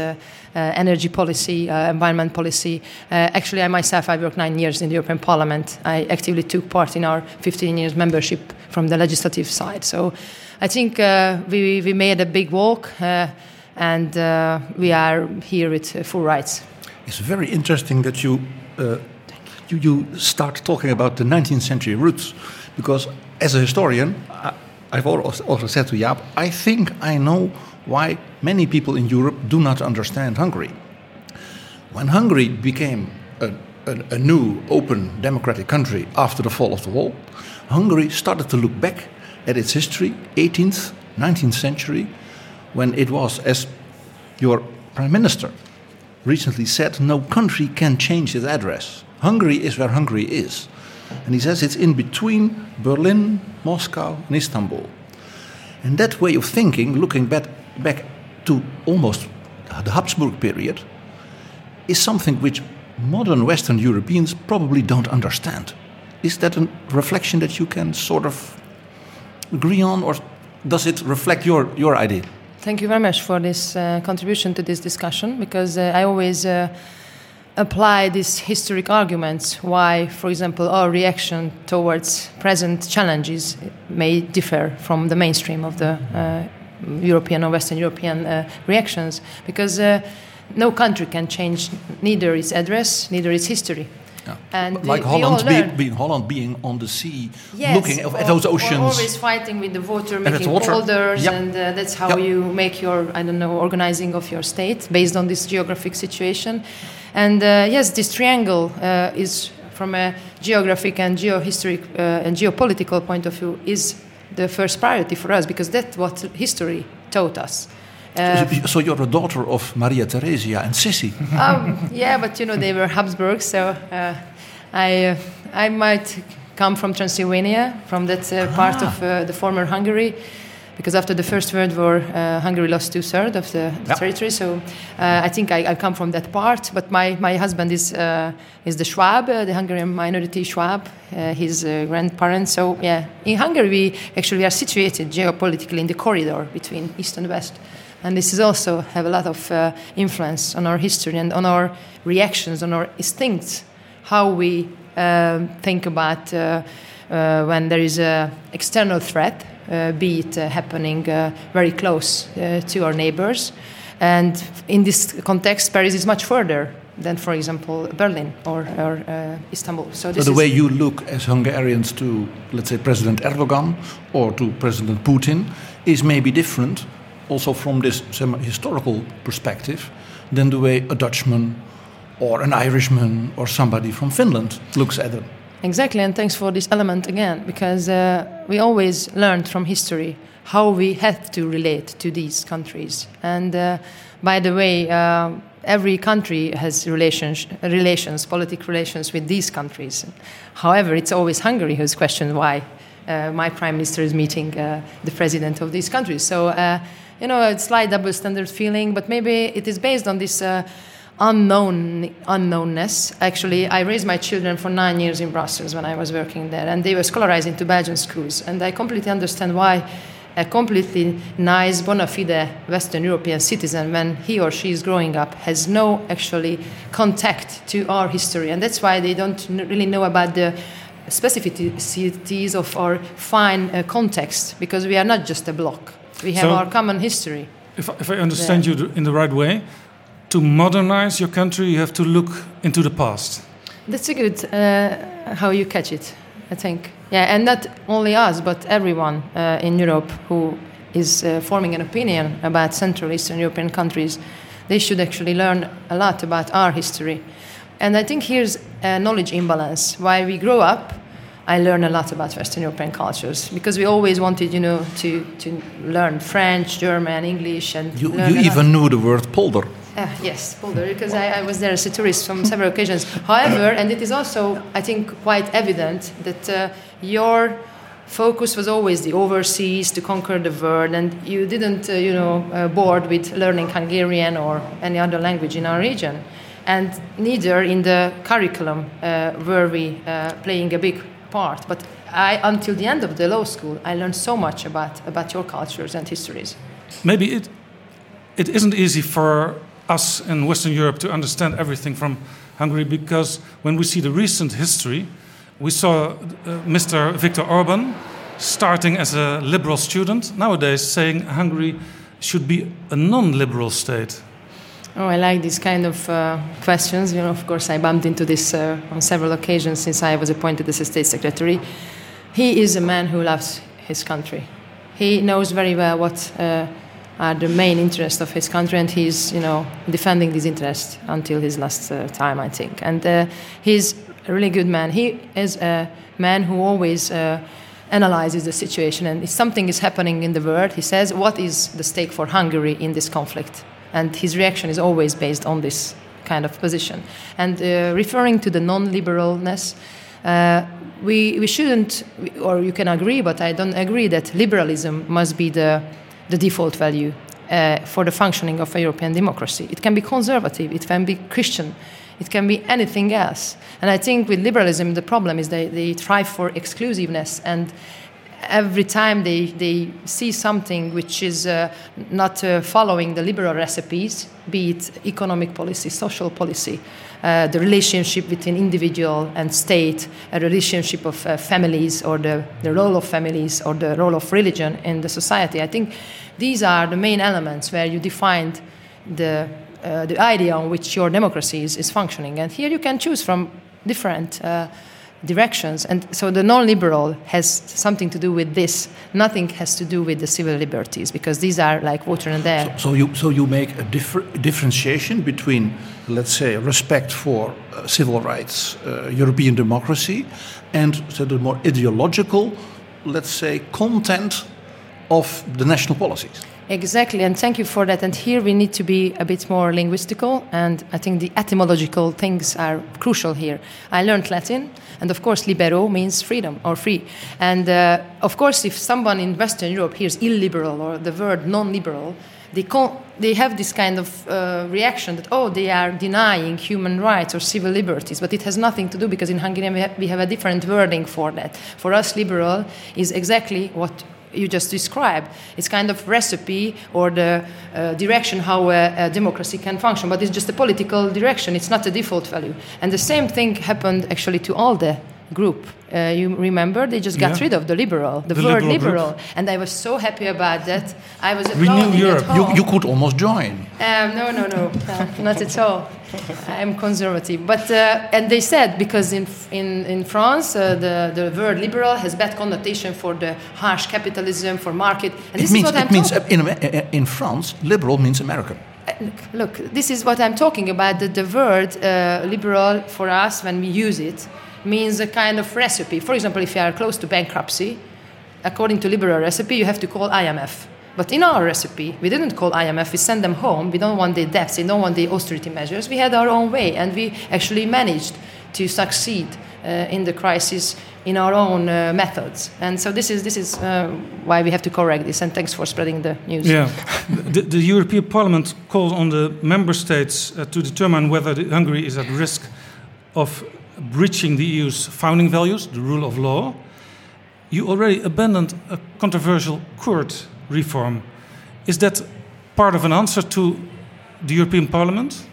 Uh, energy policy, uh, environment policy. Uh, actually, I myself, I worked nine years in the European Parliament. I actively took part in our 15 years membership from the legislative side. So I think we, we made a big walk and uh, we are here with full rights. It's very interesting that you, uh, you, you start talking about the 19th century roots, because as a historian, I, I've also said to Jaap, I think I know why many people in Europe do not understand Hungary. When Hungary became a, a, a new, open, democratic country after the fall of the wall, Hungary started to look back at its history, 18th, 19th century, when it was, as your prime minister recently said, no country can change its address. Hungary is where Hungary is. And he says it's in between Berlin, Moscow, and Istanbul. And that way of thinking, looking back, back to almost the Habsburg period, is something which modern Western Europeans probably don't understand. Is that a reflection that you can sort of agree on, or does it reflect your, your idea? Thank you very much for this uh, contribution to this discussion because uh, I always uh, apply these historic arguments why, for example, our reaction towards present challenges may differ from the mainstream of the uh, European or Western European uh, reactions because uh, no country can change neither its address, neither its history. Yeah. And like Holland, be, being Holland being on the sea, yes, looking at those oceans. always fighting with the water, making water. boulders, yep. and uh, that's how yep. you make your, I don't know, organizing of your state based on this geographic situation. And uh, yes, this triangle uh, is, from a geographic and geohistoric uh, and geopolitical point of view, is the first priority for us because that's what history taught us. Uh, so you're a daughter of Maria Theresia and Sissi. um, yeah, but you know they were Habsburgs, so uh, I uh, I might come from Transylvania, from that uh, part of uh, the former Hungary, because after the First World War, uh, Hungary lost two thirds of the, the territory. So I think I, I, come from that part. But my, my husband is is the Schwab, the Hungarian minority Schwab. his grandparents. So yeah, in Hungary we actually are situated geopolitically in the corridor between east and west and this is also have a lot of uh, influence on our history and on our reactions, on our instincts, how we uh, think about uh, uh when there is an external threat, uh, Uh, be it uh, happening uh, very close uh, to our neighbors. And in this context, Paris is much further than, for example, Berlin or, or Istanbul. So, so the way you look as Hungarians to, let's say, President Erdogan or to President Putin is maybe different also from this historical perspective than the way a Dutchman or an Irishman or somebody from Finland looks at it. Exactly, and thanks for this element again, because uh, we always learned from history how we have to relate to these countries. And uh, by the way, uh, every country has relations, relations, political relations with these countries. However, it's always Hungary who's questioned why uh, my prime minister is meeting uh, the president of these countries. So uh, you know, it's a slight double standard feeling, but maybe it is based on this uh, unknown unknownness. Actually, I raised my children for nine years in Brussels when I was working there, and they were scholarized into Belgian schools, and I completely understand why a completely nice bona fide Western European citizen, when he or she is growing up, has no actually contact to our history, and that's why they don't really know about the specificities of our fine uh, context, because we are not just a block. We have so our common history. If, if I understand there. you in the right way, to modernize your country, you have to look into the past. That's a good uh, how you catch it, I think. Yeah, and not only us, but everyone uh, in Europe who is uh, forming an opinion about Central Eastern European countries, they should actually learn a lot about our history. And I think here's a knowledge imbalance. Why we grow up I learn a lot about Western European cultures because we always wanted, you know, to, to learn French, German, English, and You, you a lot. even knew the word polder. Ah, yes, Boulder, because I, I was there as a tourist on several occasions. However, and it is also, I think, quite evident that uh, your focus was always the overseas to conquer the world, and you didn't, uh, you know, uh, bored with learning Hungarian or any other language in our region, and neither in the curriculum uh, were we uh, playing a big part. But I, until the end of the law school, I learned so much about about your cultures and histories. Maybe it, it isn't easy for us in Western Europe to understand everything from Hungary because when we see the recent history, we saw uh, Mr. Viktor Orban starting as a liberal student, nowadays saying Hungary should be a non liberal state. Oh, I like these kind of uh, questions. You know, of course, I bumped into this uh, on several occasions since I was appointed as a state secretary. He is a man who loves his country. He knows very well what uh, are the main interests of his country, and he's, you know, defending these interests until his last uh, time, I think. And uh, he's a really good man. He is a man who always uh, analyzes the situation, and if something is happening in the world, he says, "What is the stake for Hungary in this conflict?" And his reaction is always based on this kind of position. And uh, referring to the non-liberalness. Uh, we, we shouldn't, or you can agree, but I don't agree that liberalism must be the, the default value uh, for the functioning of a European democracy. It can be conservative, it can be Christian, it can be anything else. And I think with liberalism, the problem is they, they thrive for exclusiveness and every time they, they see something which is uh, not uh, following the liberal recipes, be it economic policy, social policy, uh, the relationship between individual and state, a relationship of uh, families, or the, the role of families, or the role of religion in the society. I think these are the main elements where you defined the, uh, the idea on which your democracy is, is functioning. And here you can choose from different uh, directions. And so the non liberal has something to do with this. Nothing has to do with the civil liberties because these are like water and air. So you, so you make a differ, differentiation between, let's say, respect for uh, civil rights, uh, European democracy, and the more ideological, let's say, content of the national policies. Exactly, and thank you for that. And here we need to be a bit more linguistical, and I think the etymological things are crucial here. I learned Latin, and of course, libero means freedom or free. And uh, of course, if someone in Western Europe hears illiberal or the word non liberal, they, con- they have this kind of uh, reaction that, oh, they are denying human rights or civil liberties. But it has nothing to do because in Hungarian we have, we have a different wording for that. For us, liberal is exactly what you just described. It's kind of recipe or the uh, direction how a, a, democracy can function, but it's just a political direction. It's not a default value. And the same thing happened actually to all the group. Uh, you remember they just got Yeah. rid of the liberal, the, The word liberal liberal, and I was so happy about that. I was Renew Europe. You, you could almost join. Um, no, no, no, no, not at all. I'm conservative, but uh, and they said because in in in France uh, the the word liberal has bad connotation for the harsh capitalism for market, and It this means, is what it I'm means talking. uh, in, in France, liberal means American. Look, this is what I'm talking about. The, the word uh, liberal for us, when we use it, means a kind of recipe. For example, if you are close to bankruptcy, according to liberal recipe, you have to call IMF. But in our recipe, we didn't call IMF. We send them home. We don't want the debts. We don't want the austerity measures. We had our own way, and we actually managed to succeed uh, in the crisis in our own uh, methods. And so this is this is uh, why we have to correct this. And thanks for spreading the news. Yeah. the, the European Parliament called on the member states uh, to determine whether the Hungary is at risk of breaching the EU's founding values, the rule of law. You already abandoned a controversial court reform. Is that part of an answer to the European Parliament?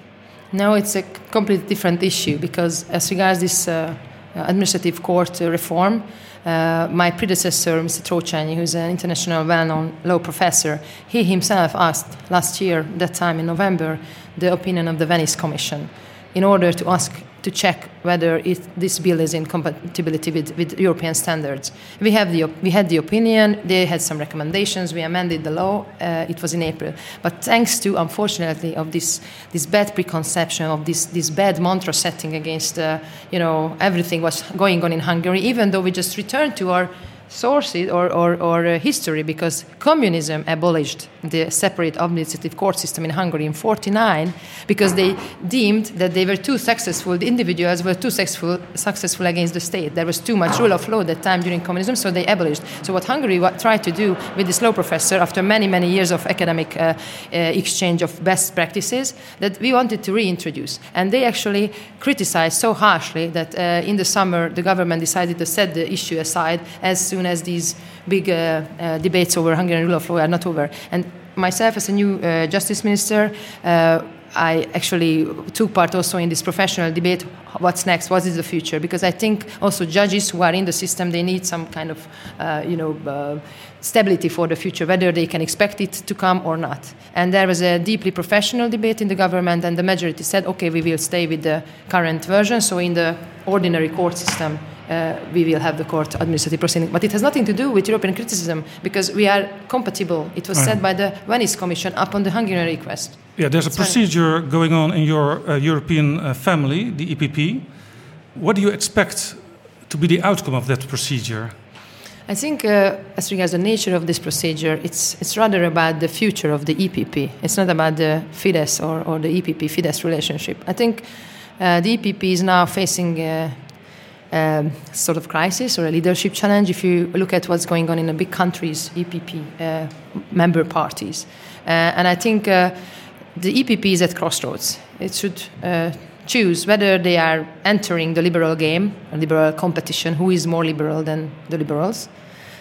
No, it's a completely different issue because, as regards this uh, administrative court uh, reform, uh, my predecessor, Mr. Trocani, who's an international well-known law professor, he himself asked last year, that time in November, the opinion of the Venice Commission, in order to ask to check whether it, this bill is in compatibility with, with European standards. We, have the, we had the opinion, they had some recommendations, we amended the law, uh, it was in April. But thanks to, unfortunately, of this, this bad preconception, of this, this bad mantra setting against, uh, you know, everything was going on in Hungary, even though we just returned to our sources or, or, or uh, history because communism abolished the separate administrative court system in Hungary in 49 because they deemed that they were too successful, the individuals were too successful, successful against the state. There was too much rule of law at that time during communism, so they abolished. So what Hungary tried to do with this law professor after many, many years of academic uh, uh, exchange of best practices that we wanted to reintroduce. And they actually criticized so harshly that uh, in the summer the government decided to set the issue aside as soon as these big uh, uh, debates over Hungarian rule of law are not over. And myself, as a new uh, justice minister, I actually took part also in this professional debate what's next what is the future? Because i think also judges who are in the system they need some kind of uh, you know uh, stability for the future whether they can expect it to come or not. And there was a deeply professional debate in the government and the majority said okay we will stay with the current version. So in the ordinary court system uh, we will have the court administrative proceeding. But it has nothing to do with European criticism because we are compatible. It was said by the Venice Commission upon the Hungarian request. Yeah, there's a procedure going on in your uh, European uh, family, the EPP. What do you expect to be the outcome of that procedure? I think, uh, as regards the nature of this procedure, it's, it's rather about the future of the EPP. It's not about the Fidesz or, or the EPP Fidesz relationship. I think uh, the EPP is now facing uh, um, sort of crisis or a leadership challenge if you look at what's going on in the big countries, EPP uh, member parties. Uh, and I think uh, the EPP is at crossroads. It should uh, choose whether they are entering the liberal game, a liberal competition, who is more liberal than the liberals.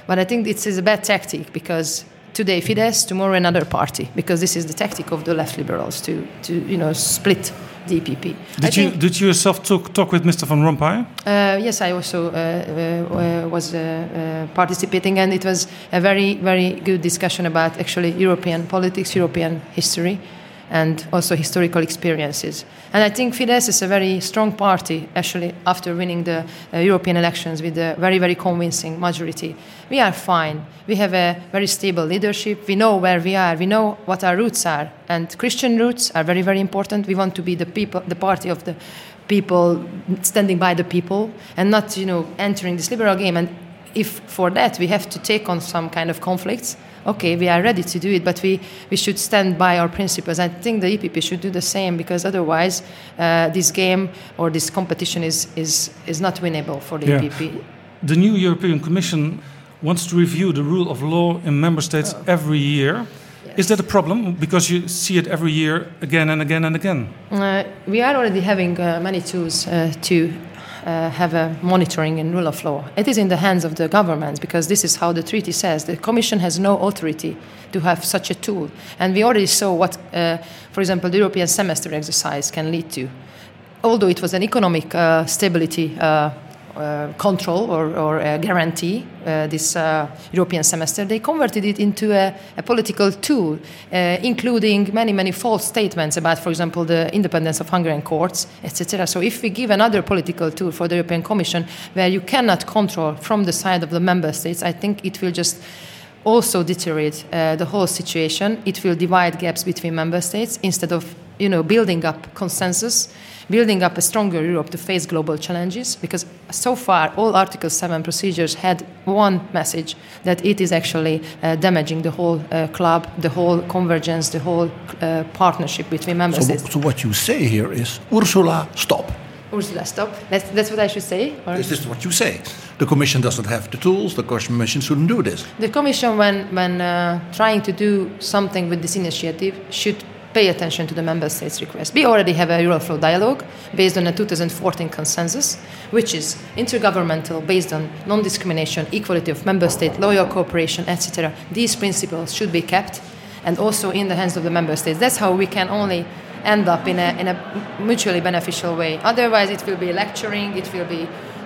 But I think this is a bad tactic because today Fidesz, tomorrow another party, because this is the tactic of the left liberals to, to you know, split EPP. Did you did you yourself talk, talk with Mr. Van Rompuy? Uh, yes, I also uh, uh, was uh, uh, participating, and it was a very very good discussion about actually European politics, European history, and also historical experiences. And I think Fidesz is a very strong party, actually, after winning the uh, European elections with a very, very convincing majority. We are fine. We have a very stable leadership. We know where we are. We know what our roots are. And Christian roots are very, very important. We want to be the people, the party of the people, standing by the people, and not, you know, entering this liberal game. And if for that we have to take on some kind of conflicts, okay, we are ready to do it, but we, we should stand by our principles. I think the EPP should do the same because otherwise uh, this game or this competition is, is, is not winnable for the yeah. EPP. The new European Commission wants to review the rule of law in member states oh. every year. Yes. Is that a problem? Because you see it every year again and again and again. Uh, we are already having uh, many tools uh, to uh, have a monitoring and rule of law. It is in the hands of the governments because this is how the treaty says. The Commission has no authority to have such a tool. And we already saw what, uh, for example, the European semester exercise can lead to. Although it was an economic uh, stability uh, control or, or guarantee, uh, this uh, European semester, they converted it into a, a political tool, uh, including many, many false statements about, for example, the independence of Hungarian courts, etc. So, if we give another political tool for the European Commission where you cannot control from the side of the member states, I think it will just also deteriorate uh, the whole situation. It will divide gaps between member states instead of you know building up consensus building up a stronger Europe to face global challenges. Because so far, all Article 7 procedures had one message that it is actually uh, damaging the whole uh, club, the whole convergence, the whole uh, partnership between member so, states. So, what you say here is Ursula, stop. Ursula, stop. That's, that's what I should say? Or? Is what you say? The Commission doesn't have the tools, the Commission shouldn't do this. The Commission, when, when uh, trying to do something with this initiative, should pay attention to the member states' request. We already have a Euroflow dialogue based on a 2014 consensus, which is intergovernmental, based on non-discrimination, equality of member state, loyal cooperation, etc. These principles should be kept and also in the hands of the member states. That's how we can only end up in a, in a mutually beneficial way. Otherwise, it will be lecturing, it will be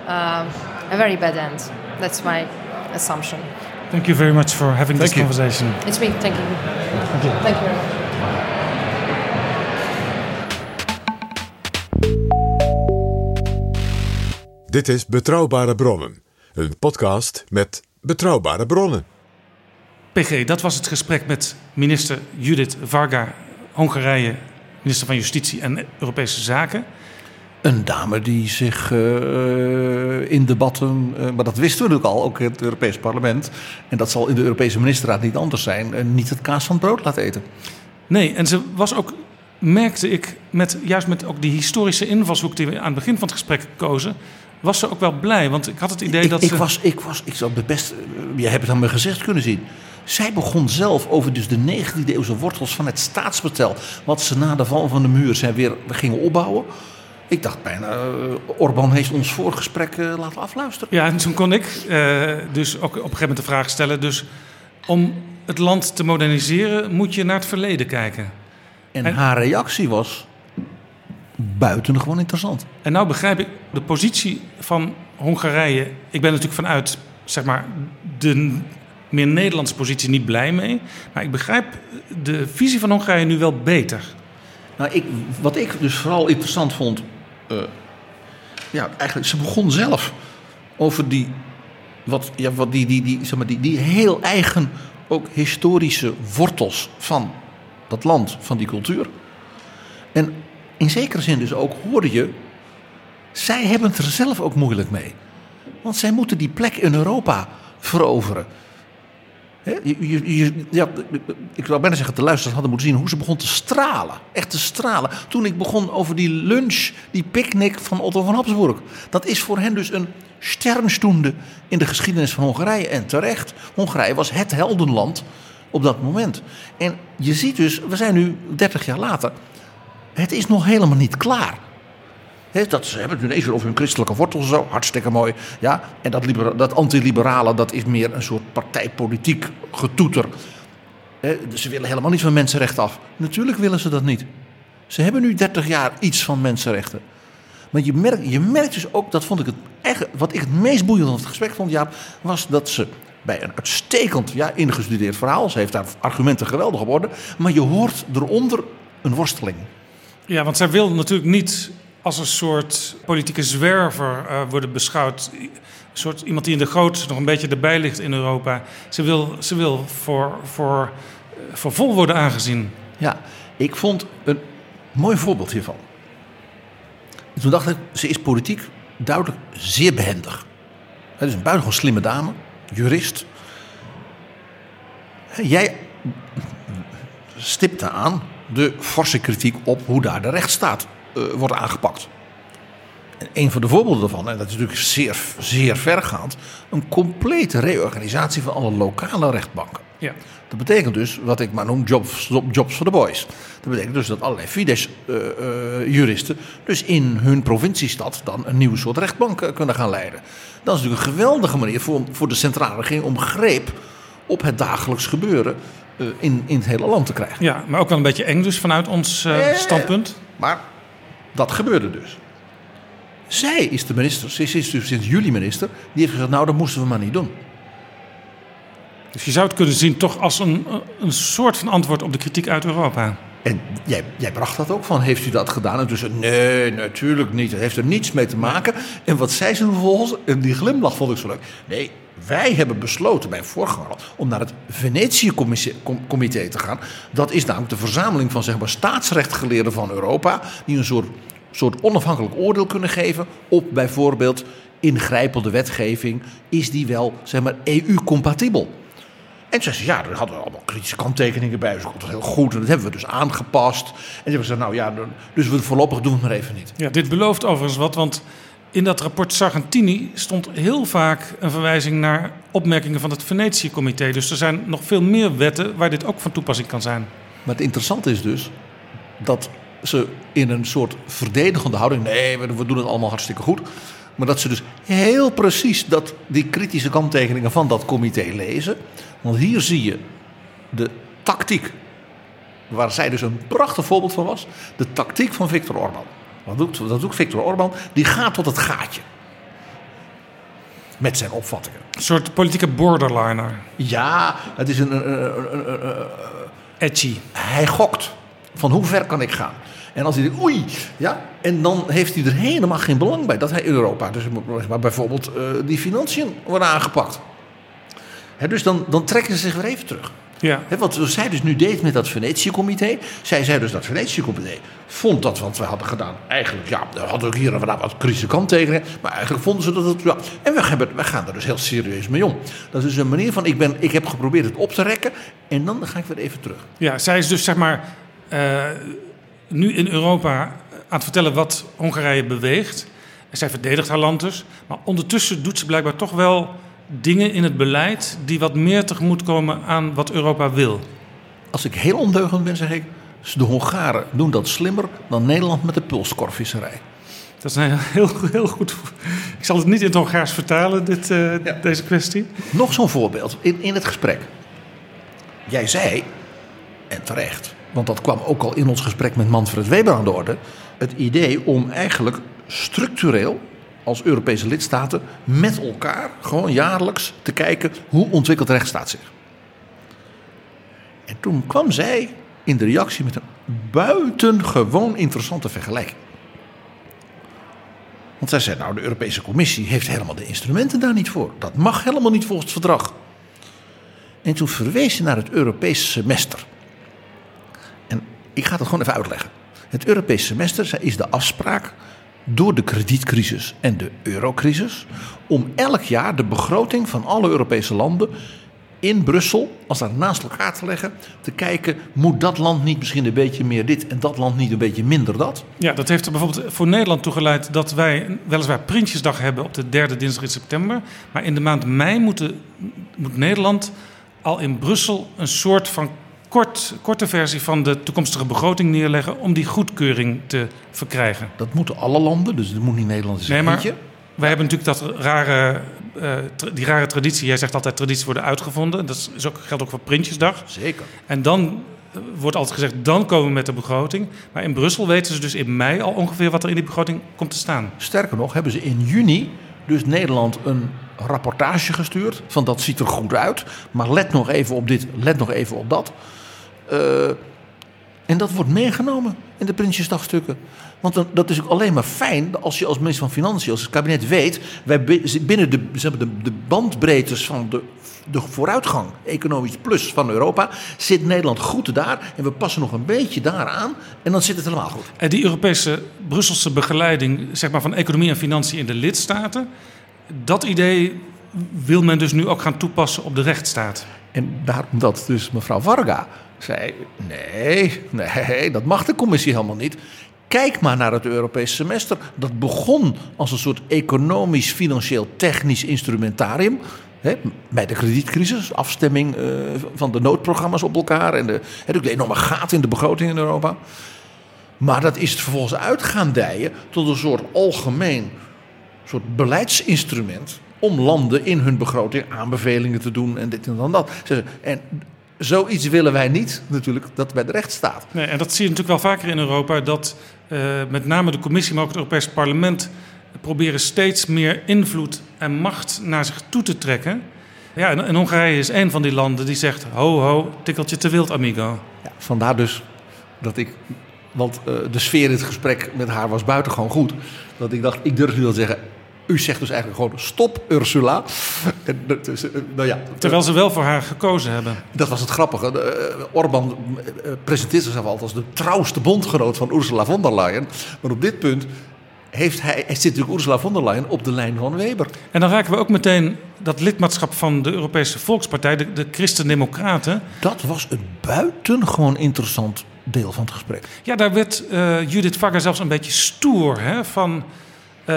um, a very bad end. That's my assumption. Thank you very much for having Thank this you. conversation. It's me. Thank you. Thank you. Thank you Dit is Betrouwbare Bronnen, een podcast met betrouwbare bronnen. PG, dat was het gesprek met minister Judith Varga, Hongarije, minister van Justitie en Europese Zaken. Een dame die zich uh, in debatten, uh, maar dat wisten we natuurlijk al, ook in het Europees Parlement. En dat zal in de Europese ministerraad niet anders zijn, uh, niet het kaas van het brood laat eten. Nee, en ze was ook, merkte ik, met, juist met ook die historische invalshoek die we aan het begin van het gesprek kozen, was ze ook wel blij. Want ik had het idee ik, dat ik ze... Was, ik was, ik zou de best, je hebt het aan mijn gezicht kunnen zien. Zij begon zelf over dus de 19e eeuwse wortels van het staatsbetel. Wat ze na de val van de muur zijn weer gingen opbouwen. Ik dacht bijna, uh, Orbán heeft ons voorgesprek uh, laten afluisteren. Ja, en toen kon ik uh, dus ook op een gegeven moment de vraag stellen. Dus om het land te moderniseren moet je naar het verleden kijken. En, en haar reactie was buitengewoon interessant. En nou begrijp ik de positie van Hongarije. Ik ben natuurlijk vanuit zeg maar, de meer Nederlandse positie niet blij mee. Maar ik begrijp de visie van Hongarije nu wel beter. Nou, ik, wat ik dus vooral interessant vond. Uh, ja, eigenlijk, ze begon zelf over die. Wat, ja, wat die, die, die, zeg maar, die, die heel eigen, ook historische wortels van dat land, van die cultuur. En in zekere zin dus ook hoorde je. Zij hebben het er zelf ook moeilijk mee. Want zij moeten die plek in Europa veroveren. Je, je, ja, ik zou bijna zeggen, de luisteraars hadden moeten zien hoe ze begon te stralen. Echt te stralen. Toen ik begon over die lunch, die picknick van Otto van Habsburg. Dat is voor hen dus een sternstunde in de geschiedenis van Hongarije. En terecht, Hongarije was het heldenland op dat moment. En je ziet dus, we zijn nu 30 jaar later. Het is nog helemaal niet klaar. He, dat, ze hebben het nu even over hun christelijke wortels zo, hartstikke mooi. Ja? En dat, dat antiliberale, dat is meer een soort partijpolitiek getoeter. He, ze willen helemaal niet van mensenrechten af. Natuurlijk willen ze dat niet. Ze hebben nu 30 jaar iets van mensenrechten. Maar je merkt, je merkt dus ook, dat vond ik het echt, wat ik het meest boeiend van het gesprek vond, Jaap, was dat ze bij een uitstekend ja, ingestudeerd verhaal, ze heeft daar argumenten geweldig op orde, maar je hoort eronder een worsteling. Ja, want zij wil natuurlijk niet als een soort politieke zwerver uh, worden beschouwd. Een soort iemand die in de goot nog een beetje erbij ligt in Europa. Ze wil, ze wil voor, voor, uh, voor vol worden aangezien. Ja, ik vond een mooi voorbeeld hiervan. Toen dacht ik, ze is politiek duidelijk zeer behendig. Het is een buitengewoon slimme dame, jurist. Jij stipte aan de forse kritiek op hoe daar de rechtsstaat uh, wordt aangepakt. En een van de voorbeelden daarvan, en dat is natuurlijk zeer, zeer vergaand, een complete reorganisatie van alle lokale rechtbanken. Ja. Dat betekent dus, wat ik maar noem, jobs, jobs for the boys. Dat betekent dus dat allerlei Fidesz-juristen uh, uh, dus in hun provinciestad dan een nieuw soort rechtbank kunnen gaan leiden. Dat is natuurlijk een geweldige manier voor, voor de centrale regering om greep op het dagelijks gebeuren in, in het hele land te krijgen. Ja, maar ook wel een beetje eng dus vanuit ons uh, standpunt. Maar dat gebeurde dus. Zij is de minister, ze is dus sinds juli minister, die heeft gezegd, nou dat moesten we maar niet doen. Dus je zou het kunnen zien toch als een, een soort van antwoord op de kritiek uit Europa. En jij, jij bracht dat ook van, heeft u dat gedaan? En toen zei nee, natuurlijk niet. Het heeft er niets mee te maken. En wat zei ze vervolgens? En die glimlach vond ik zo leuk. Nee, wij hebben besloten bij voorganger om naar het Venetië-comité te gaan. Dat is namelijk de verzameling van zeg maar, staatsrechtgeleerden van Europa. Die een soort, onafhankelijk oordeel kunnen geven op bijvoorbeeld ingrijpende wetgeving. Is die wel zeg maar, EU-compatibel? En ze zei, ja, er hadden we allemaal kritische kanttekeningen bij. Dus dat was heel goed. En dat hebben we dus aangepast. En ze hebben gezegd, nou ja, dus we voorlopig doen we het maar even niet. Ja, dit belooft overigens wat, want in dat rapport Sargentini stond heel vaak een verwijzing naar opmerkingen van het Venetië-comité. Dus er zijn nog veel meer wetten waar dit ook van toepassing kan zijn. Maar het interessante is dus dat ze in een soort verdedigende houding... nee, we doen het allemaal hartstikke goed... Maar dat ze dus heel precies dat, die kritische kanttekeningen van dat comité lezen. Want hier zie je de tactiek, waar zij dus een prachtig voorbeeld van was. De tactiek van Viktor Orban. Wat doet, dat doet Viktor Orban? Die gaat tot het gaatje. Met zijn opvattingen. Een soort politieke borderliner. Ja, het is een... een, een, een Edgy. Hij gokt. Van hoe ver kan ik gaan? En als hij denkt, oei, ja, en dan heeft hij er helemaal geen belang bij dat hij in Europa, dus maar bijvoorbeeld eh, die financiën worden aangepakt. Dus dan, dan trekken ze zich weer even terug. Ja. Hè, wat zij dus nu deed met dat Venetië-comité. Zij zei dus dat Venetië-comité vond dat wat we hadden gedaan. Eigenlijk, ja, we hadden ook hier en daar wat kritische kanttekeningen. Maar eigenlijk vonden ze dat het. Ja, en we, hebben, we gaan er dus heel serieus mee om. Dat is een manier van: ik, ben, ik heb geprobeerd het op te rekken. En dan ga ik weer even terug. Ja, zij is dus zeg maar eh, nu in Europa aan het vertellen wat Hongarije beweegt. En zij verdedigt haar land dus. Maar ondertussen doet ze blijkbaar toch wel dingen in het beleid die wat meer tegemoetkomen aan wat Europa wil. Als ik heel ondeugend ben, zeg ik. De Hongaren doen dat slimmer dan Nederland met de pulskorvisserij. Dat is een heel, heel goed. Ik zal het niet in het Hongaars vertalen, dit, uh, ja. deze kwestie. Nog zo'n voorbeeld in, in het gesprek. Jij zei, en terecht, want dat kwam ook al in ons gesprek met Manfred Weber aan de orde. Het idee om eigenlijk structureel als Europese lidstaten met elkaar gewoon jaarlijks te kijken hoe ontwikkelt rechtsstaat zich. En toen kwam zij in de reactie met een buitengewoon interessante vergelijking. Want zij zei, nou de Europese Commissie heeft helemaal de instrumenten daar niet voor. Dat mag helemaal niet volgens het verdrag. En toen verwees ze naar het Europese semester. En ik ga het gewoon even uitleggen. Het Europese semester is de afspraak door de kredietcrisis en de eurocrisis om elk jaar de begroting van alle Europese landen in Brussel, als daar naast elkaar te leggen, te kijken, moet dat land niet misschien een beetje meer dit en dat land niet een beetje minder dat? Ja, dat heeft er bijvoorbeeld voor Nederland toe geleid dat wij weliswaar Prinsjesdag hebben op de derde dinsdag in september, maar in de maand mei moet, moet Nederland al in Brussel een soort van kort, korte versie van de toekomstige begroting neerleggen om die goedkeuring te verkrijgen. Dat moeten alle landen, dus dat moet niet Nederland zijn. Nee, maar wij hebben natuurlijk dat rare, uh, die rare traditie. Jij zegt altijd tradities worden uitgevonden. Dat is ook, geldt ook voor Prinsjesdag. Zeker. En dan eh, wordt altijd gezegd, dan komen we met de begroting. Maar in Brussel weten ze dus in mei al ongeveer wat er in die begroting komt te staan. Sterker nog, hebben ze in juni dus Nederland een rapportage gestuurd. Van dat ziet er goed uit. Maar let nog even op dit, let nog even op dat. Uh, en dat wordt meegenomen in de Prinsjesdagstukken. Want dan, dat is ook alleen maar fijn als je als minister van Financiën, als het kabinet weet, wij binnen de, de, de bandbreedtes van de, de vooruitgang, economisch plus van Europa, zit Nederland goed daar. En we passen nog een beetje daaraan en dan zit het helemaal goed. En die Europese Brusselse begeleiding zeg maar, van economie en financiën in de lidstaten, dat idee wil men dus nu ook gaan toepassen op de rechtsstaat. En daarom dat dus mevrouw Varga zei: nee, nee, dat mag de commissie helemaal niet. Kijk maar naar het Europese semester. Dat begon als een soort economisch, financieel, technisch instrumentarium. Bij de kredietcrisis, afstemming uh, van de noodprogramma's op elkaar en de, hè, de enorme gaten in de begroting in Europa. Maar dat is het vervolgens uit tot een soort algemeen soort beleidsinstrument om landen in hun begroting aanbevelingen te doen en dit en dan dat. En zoiets willen wij niet natuurlijk dat bij de rechtsstaat. Nee, en dat zie je natuurlijk wel vaker in Europa, dat uh, met name de commissie, maar ook het Europese parlement proberen steeds meer invloed en macht naar zich toe te trekken. Ja, en, Hongarije is een van die landen die zegt: ho, ho, tikkeltje te wild, amigo. Ja, vandaar dus dat ik. Want uh, de sfeer in het gesprek met haar was buitengewoon goed. Dat ik dacht, ik durf nu wel zeggen: u zegt dus eigenlijk gewoon stop Ursula. nou ja, Terwijl ze wel voor haar gekozen hebben. Dat was het grappige. Uh, Orbán uh, presenteert zichzelf altijd als de trouwste bondgenoot van Ursula von der Leyen. Maar op dit punt heeft hij, zit natuurlijk Ursula von der Leyen op de lijn van Weber. En dan raken we ook meteen dat lidmaatschap van de Europese Volkspartij, de, de Christen-Democraten. Dat was een buitengewoon interessant deel van het gesprek. Ja, daar werd uh, Judith Varga zelfs een beetje stoer hè, van... Uh,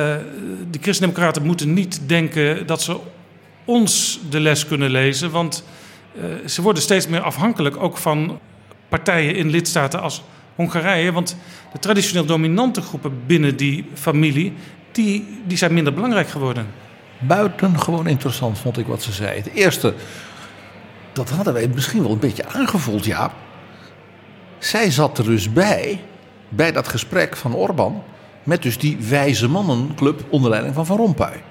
de Christen-Democraten moeten niet denken dat ze ons de les kunnen lezen. Want uh, ze worden steeds meer afhankelijk ook van partijen in lidstaten als Hongarije. Want de traditioneel dominante groepen binnen die familie, die, die zijn minder belangrijk geworden. Buitengewoon interessant vond ik wat ze zei. Het eerste, dat hadden wij misschien wel een beetje aangevoeld, ja. Zij zat er dus bij, bij dat gesprek van Orbán met dus die wijze mannenclub onder leiding van Van Rompuy.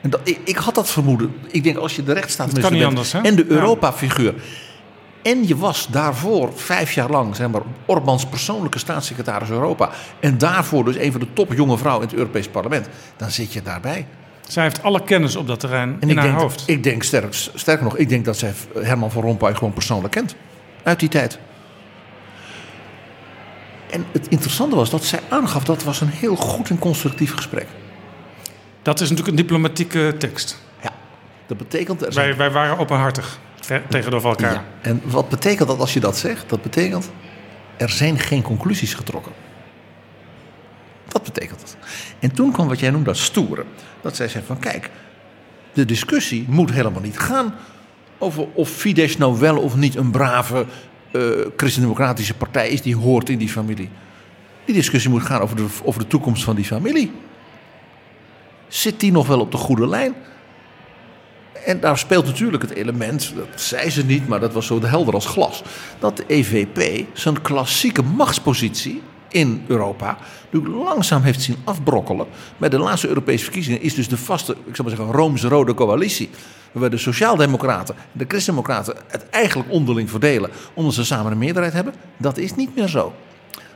En ik, ik, had dat vermoeden. Ik denk als je de rechtsstaat bent anders, en de Europa-figuur. En je was daarvoor vijf jaar lang zeg maar, Orbans persoonlijke staatssecretaris Europa. En daarvoor dus een van de top jonge vrouwen in het Europees Parlement. Dan zit je daarbij. Zij heeft alle kennis op dat terrein En in haar denk, hoofd. ik denk sterk, sterker nog, ik denk dat zij Herman van Rompuy gewoon persoonlijk kent. Uit die tijd. En het interessante was dat zij aangaf dat was een heel goed en constructief gesprek. Dat is natuurlijk een diplomatieke tekst. Ja, dat betekent... Er zijn- Wij, wij waren openhartig te- tegenover elkaar. Ja. En wat betekent dat als je dat zegt? Dat betekent, er zijn geen conclusies getrokken. Dat betekent het. En toen kwam wat jij noemt dat stoeren. Dat zij zei van kijk, de discussie moet helemaal niet gaan over of Fidesz nou wel of niet een brave eh christendemocratische partij is die hoort in die familie. Die discussie moet gaan over de, over de toekomst van die familie. Zit die nog wel op de goede lijn? En daar speelt natuurlijk het element, dat zei ze niet, maar dat was zo helder als glas. Dat de EVP zijn klassieke machtspositie in Europa natuurlijk langzaam heeft zien afbrokkelen. Bij de laatste Europese verkiezingen is dus de vaste, ik zou maar zeggen, Rooms-Rode coalitie. Waarbij de Sociaaldemocraten en de Christendemocraten het eigenlijk onderling verdelen. omdat ze samen een meerderheid hebben. Dat is niet meer zo.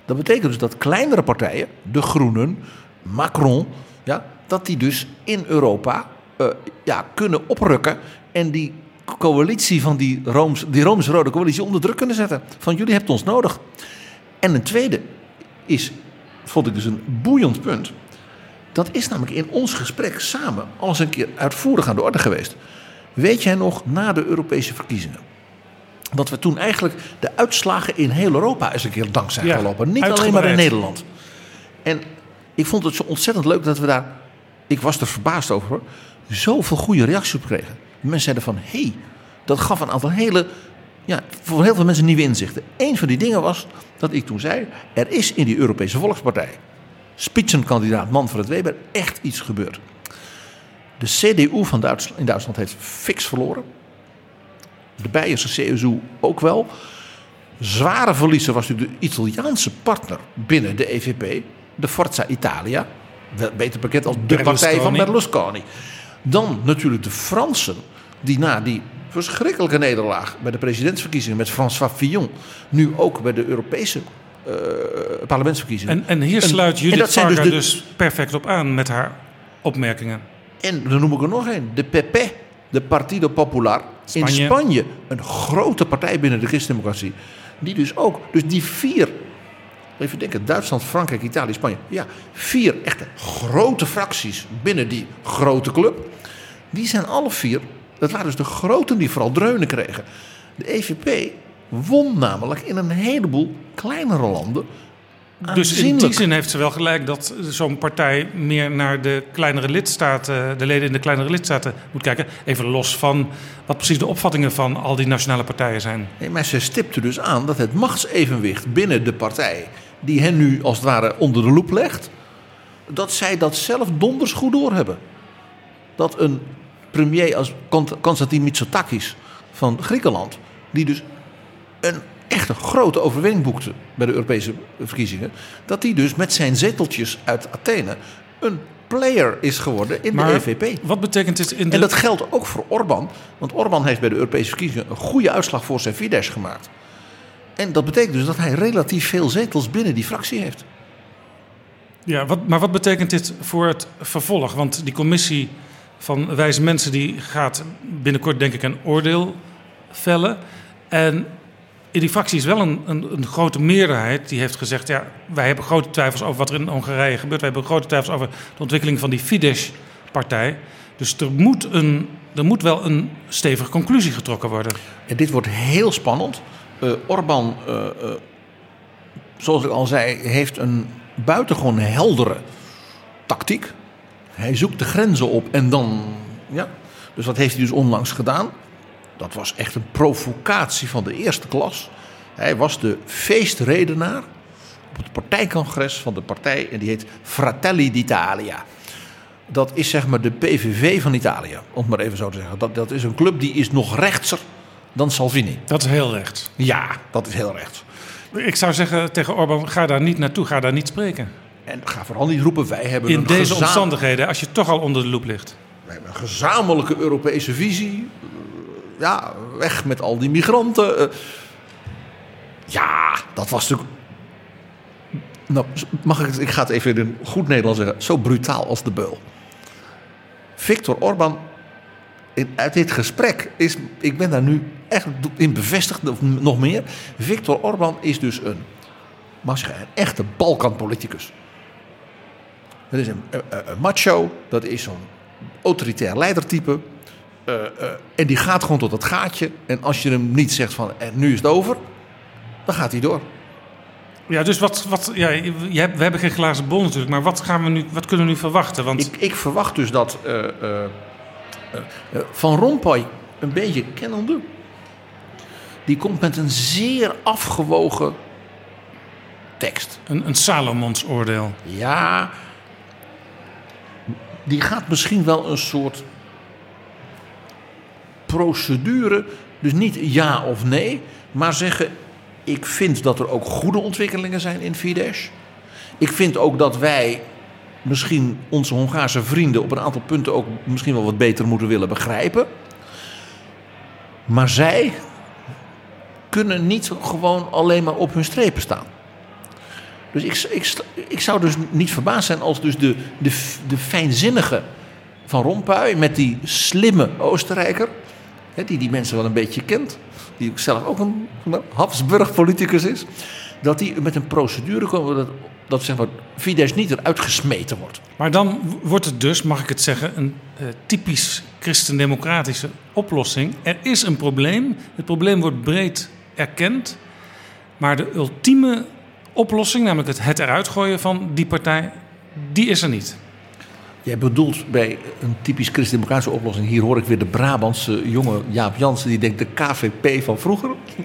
Dat betekent dus dat kleinere partijen, de Groenen, Macron, ja, dat die dus in Europa eh, ja, kunnen oprukken en die coalitie van die, Rooms, die Rooms-Rode coalitie onder druk kunnen zetten. Van jullie hebt ons nodig. En een tweede is, vond ik dus een boeiend punt. Dat is namelijk in ons gesprek samen al eens een keer uitvoerig aan de orde geweest. Weet jij nog, na de Europese verkiezingen, dat we toen eigenlijk de uitslagen in heel Europa eens een keer dank zijn Ja, gelopen. Niet alleen maar in Nederland. En ik vond het zo ontzettend leuk dat we daar, ik was er verbaasd over, hoor, zoveel goede reacties op kregen. Mensen zeiden van, hé, hey, dat gaf een aantal hele, ja, voor heel veel mensen nieuwe inzichten. Een van die dingen was dat ik toen zei, er is in die Europese Volkspartij, spitsenkandidaat Manfred Weber, echt iets gebeurd. De CDU van Duitsland, in Duitsland heeft fix verloren. De Beierse CSU ook wel. Zware verliezer was natuurlijk de Italiaanse partner binnen de EVP, de Forza Italia. Beter bekend als de partij van Berlusconi. Dan natuurlijk de Fransen, die na die verschrikkelijke nederlaag bij de presidentsverkiezingen met François Fillon, nu ook bij de Europese eh, parlementsverkiezingen. En, en hier En- sluit en Judith dat zijn dus de- dus, perfect op aan met haar opmerkingen. En dan noem ik er nog een. De PP, de Partido Popular in Spanje. Spanje. Een grote partij binnen de christendemocratie. Die dus ook, dus die vier, even denken, Duitsland, Frankrijk, Italië, Spanje. Ja, vier echte grote fracties binnen die grote club. Die zijn alle vier, dat waren dus de groten die vooral dreunen kregen. De EVP won namelijk in een heleboel kleinere landen. Dus in die zin heeft ze wel gelijk dat zo'n partij meer naar de kleinere lidstaten, de leden in de kleinere lidstaten moet kijken. Even los van wat precies de opvattingen van al die nationale partijen zijn. Nee, maar ze stipte dus aan dat het machtsevenwicht binnen de partij, die hen nu als het ware onder de loep legt, dat zij dat zelf donders goed doorhebben. Dat een premier als Konstantin Mitsotakis van Griekenland, die dus een echte grote overwinning boekte bij de Europese verkiezingen, dat die dus met zijn zeteltjes uit Athene een player is geworden in Maar de EVP. wat betekent dit in de... En dat geldt ook voor Orbán. Want Orbán heeft bij de Europese verkiezingen een goede uitslag voor zijn Fidesz gemaakt. En dat betekent dus dat hij relatief veel zetels binnen die fractie heeft. Ja, wat, maar wat betekent dit voor het vervolg? Want die commissie van wijze mensen die gaat binnenkort denk ik een oordeel vellen. En in die fractie is wel een, een, een grote meerderheid die heeft gezegd... ja, wij hebben grote twijfels over wat er in Hongarije gebeurt. Wij hebben grote twijfels over de ontwikkeling van die Fidesz-partij. Dus er moet, een, er moet wel een stevige conclusie getrokken worden. En dit wordt heel spannend. Eh Orbán, eh, eh, zoals ik al zei, heeft een buitengewoon heldere tactiek. Hij zoekt de grenzen op en dan. Ja. Dus dat heeft hij dus onlangs gedaan. Dat was echt een provocatie van de eerste klas. Hij was de feestredenaar op het partijcongres van de partij en die heet Fratelli d'Italia. Dat is zeg maar de PVV van Italië, om het maar even zo te zeggen. Dat, dat is een club die is nog rechtser dan Salvini. Dat is heel recht. Ja, dat is heel rechts. Ik zou zeggen tegen Orbán, ga daar niet naartoe, ga daar niet spreken. En ga vooral niet roepen, wij hebben, In een, deze omstandigheden, als je toch al onder de loep ligt. wij hebben een gezamenlijke Europese visie. ja, weg met al die migranten. Eh, ja, dat was natuurlijk. Nou, mag ik, ik ga het even in goed Nederlands zeggen. Zo brutaal als de beul. Victor Orban, in- uit dit gesprek, is, ik ben daar nu echt in bevestigd, of nog meer. Victor Orban is dus een, mag ik zeggen, een echte Balkan-politicus. Dat is een, eh, eh, een macho, dat is zo'n autoritair leidertype. Eh, en die gaat gewoon tot het gaatje. En als je hem niet zegt van en nu is het over, dan gaat hij door. Ja, dus wat, wat ja, je hebt, we hebben geen glazen bol natuurlijk, maar wat, gaan we nu, wat kunnen we nu verwachten? Want Ik, ik verwacht dus dat Van Rompuy een beetje kennende, die komt met een zeer afgewogen tekst. een, een Salomons oordeel. Ja, die gaat misschien wel een soort procedure, dus niet ja of nee, maar zeggen: ik vind dat er ook goede ontwikkelingen zijn in Fidesz. Ik vind ook dat wij misschien onze Hongaarse vrienden op een aantal punten ook misschien wel wat beter moeten willen begrijpen. Maar zij kunnen niet gewoon alleen maar op hun strepen staan. Dus ik, ik, ik zou dus niet verbaasd zijn als dus de, de, de fijnzinnige Van Rompuy met die slimme Oostenrijker, hè, die die mensen wel een beetje kent, die zelf ook een Habsburg-politicus is, dat die met een procedure komen dat, dat zeg maar, Fidesz niet eruit gesmeten wordt. Maar dan wordt het dus, mag ik het zeggen, een eh, typisch christendemocratische oplossing. Er is een probleem. Het probleem wordt breed erkend. Maar de ultieme oplossing, namelijk het, het eruit gooien van die partij, die is er niet. Jij bedoelt bij een typisch christendemocratische oplossing, hier hoor ik weer de Brabantse jonge Jaap Jansen, die denkt de KVP van vroeger.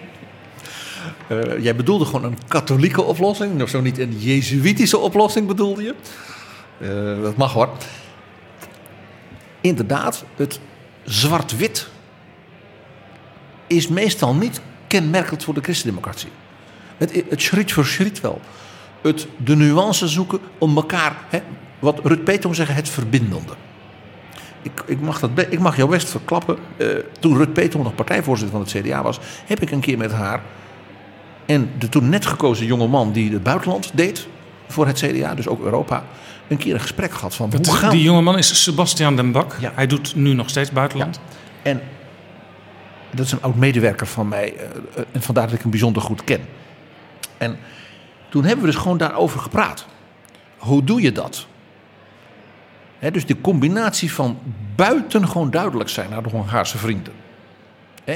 Eh, jij bedoelde gewoon een katholieke oplossing, nog zo niet een jezuïtische oplossing bedoelde je. Eh, dat mag hoor. Inderdaad, het zwart-wit is meestal niet kenmerkend voor de christendemocratie. Het, het schriet voor schriet wel. Het, de nuance zoeken om elkaar, hè, wat Rut Petom zeggen, het verbindende. Ik, ik, mag dat, ik mag jou best verklappen. eh, toen Rut Petom nog partijvoorzitter van het CDA was, heb ik een keer met haar en de toen net gekozen jonge man die het buitenland deed voor het CDA, dus ook Europa, een keer een gesprek gehad van Dat, hoe gaan die jongeman is Sebastian den Bak. Ja. Hij doet nu nog steeds buitenland. En dat is een oud medewerker van mij. eh, eh, En vandaar dat ik hem bijzonder goed ken. En toen hebben we dus gewoon daarover gepraat. Hoe doe je dat? Dus de combinatie van buitengewoon duidelijk zijn naar de Hongaarse vrienden.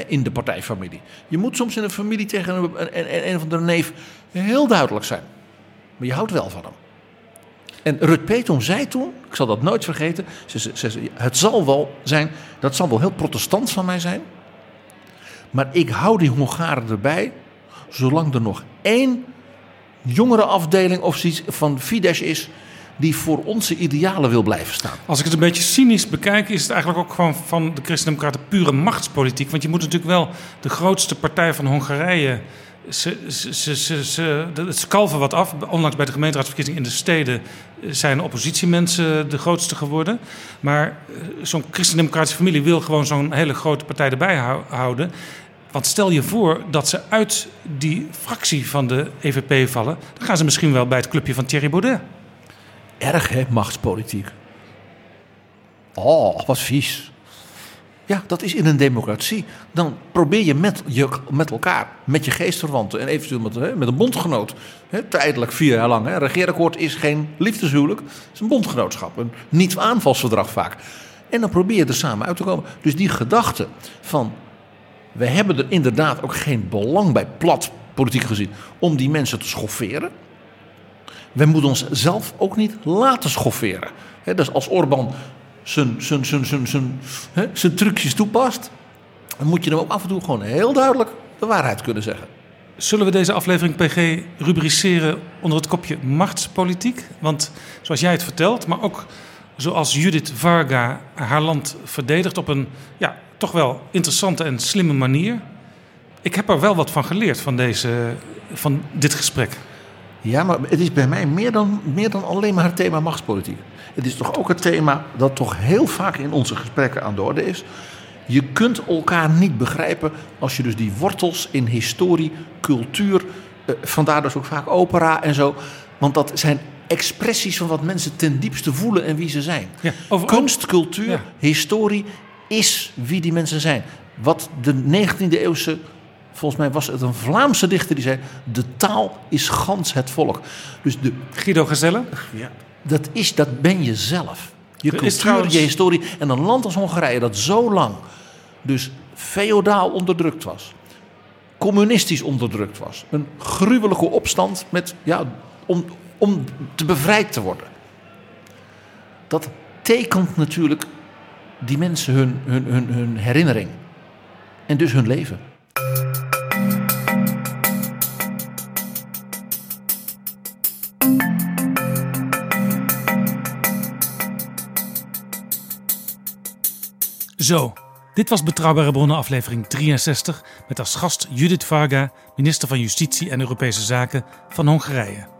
In de partijfamilie. Je moet soms in een familie tegen een, een, een, of andere neef heel duidelijk zijn. Maar je houdt wel van hem. En Rut Petom zei toen, ik zal dat nooit vergeten, ze, ze, het zal wel zijn, dat zal wel heel protestant van mij zijn, maar ik hou die Hongaren erbij, zolang er nog één jongere afdeling of zoiets van Fidesz is, die voor onze idealen wil blijven staan. Als ik het een beetje cynisch bekijk, is het eigenlijk ook gewoon van de Christen-Democraten pure machtspolitiek. Want je moet natuurlijk wel de grootste partij van Hongarije. Ze, ze, ze, het kalven wat af. Onlangs bij de gemeenteraadsverkiezingen in de steden zijn oppositiemensen de grootste geworden. Maar eh, zo'n christendemocratische familie wil gewoon zo'n hele grote partij erbij hou- houden. Want stel je voor dat ze uit die fractie van de EVP vallen, dan gaan ze misschien wel bij het clubje van Thierry Baudet. Erg hè, machtspolitiek. Oh, wat vies. Ja, dat is in een democratie. Dan probeer je met, je, met elkaar, met je geestverwanten en eventueel met, hè, met een bondgenoot, hè, tijdelijk vier jaar lang. Hè. Een regeerakkoord is geen liefdeshuwelijk, het is een bondgenootschap. Een niet-aanvalsverdrag vaak. En dan probeer je er samen uit te komen. Dus die gedachte van, we hebben er inderdaad ook geen belang bij, plat politiek gezien, om die mensen te schofferen. We moeten ons zelf ook niet laten schofferen. Hè, dus als Orbán zijn, zijn trucjes toepast, dan moet je hem ook af en toe gewoon heel duidelijk de waarheid kunnen zeggen. Zullen we deze aflevering PG rubriceren onder het kopje machtspolitiek? Want zoals jij het vertelt, maar ook zoals Judith Varga haar land verdedigt op een ja, toch wel interessante en slimme manier. Ik heb er wel wat van geleerd van, deze, van dit gesprek. Ja, maar het is bij mij meer dan, meer dan alleen maar het thema machtspolitiek. Het is toch ook het thema dat toch heel vaak in onze gesprekken aan de orde is. Je kunt elkaar niet begrijpen als je dus die wortels in historie, cultuur, eh, vandaar dus ook vaak opera en zo. Want dat zijn expressies van wat mensen ten diepste voelen en wie ze zijn. Ja, over- Kunst, cultuur, Ja. historie is wie die mensen zijn. Wat de 19e eeuwse, volgens mij was het een Vlaamse dichter die zei: De taal is gans het volk. Dus de, Guido Gezelle. dat, is, dat ben je zelf. Je is cultuur, trouwens- je historie. En een land als Hongarije dat zo lang dus feodaal onderdrukt was. Communistisch onderdrukt was. Een gruwelijke opstand met, ja, om, om te bevrijd te worden. Dat tekent natuurlijk die mensen hun, hun, hun, hun herinnering. En dus hun leven. Zo, dit was Betrouwbare Bronnen aflevering 63 met als gast Judith Varga, minister van Justitie en Europese Zaken van Hongarije.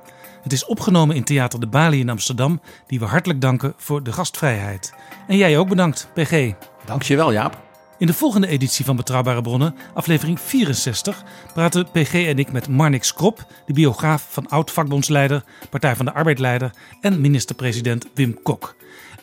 Het is opgenomen in Theater de Bali in Amsterdam, die we hartelijk danken voor de gastvrijheid. En jij ook bedankt, PG. Dankjewel Jaap. In de volgende editie van Betrouwbare Bronnen, aflevering 64, praten PG en ik met Marnix Krop, de biograaf van oud-vakbondsleider, Partij van de Arbeidleider en minister-president Wim Kok.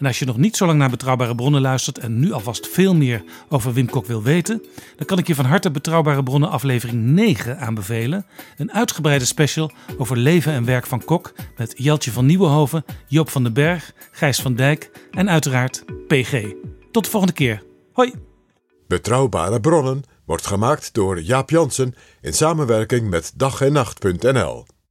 En als je nog niet zo lang naar Betrouwbare Bronnen luistert en nu alvast veel meer over Wim Kok wil weten, dan kan ik je van harte Betrouwbare Bronnen aflevering 9 aanbevelen. Een uitgebreide special over leven en werk van Kok met Jeltje van Nieuwenhoven, Joop van den Berg, Gijs van Dijk en uiteraard PG. Tot de volgende keer. Hoi! Betrouwbare bronnen wordt gemaakt door Jaap Jansen in samenwerking met dag en nacht.nl.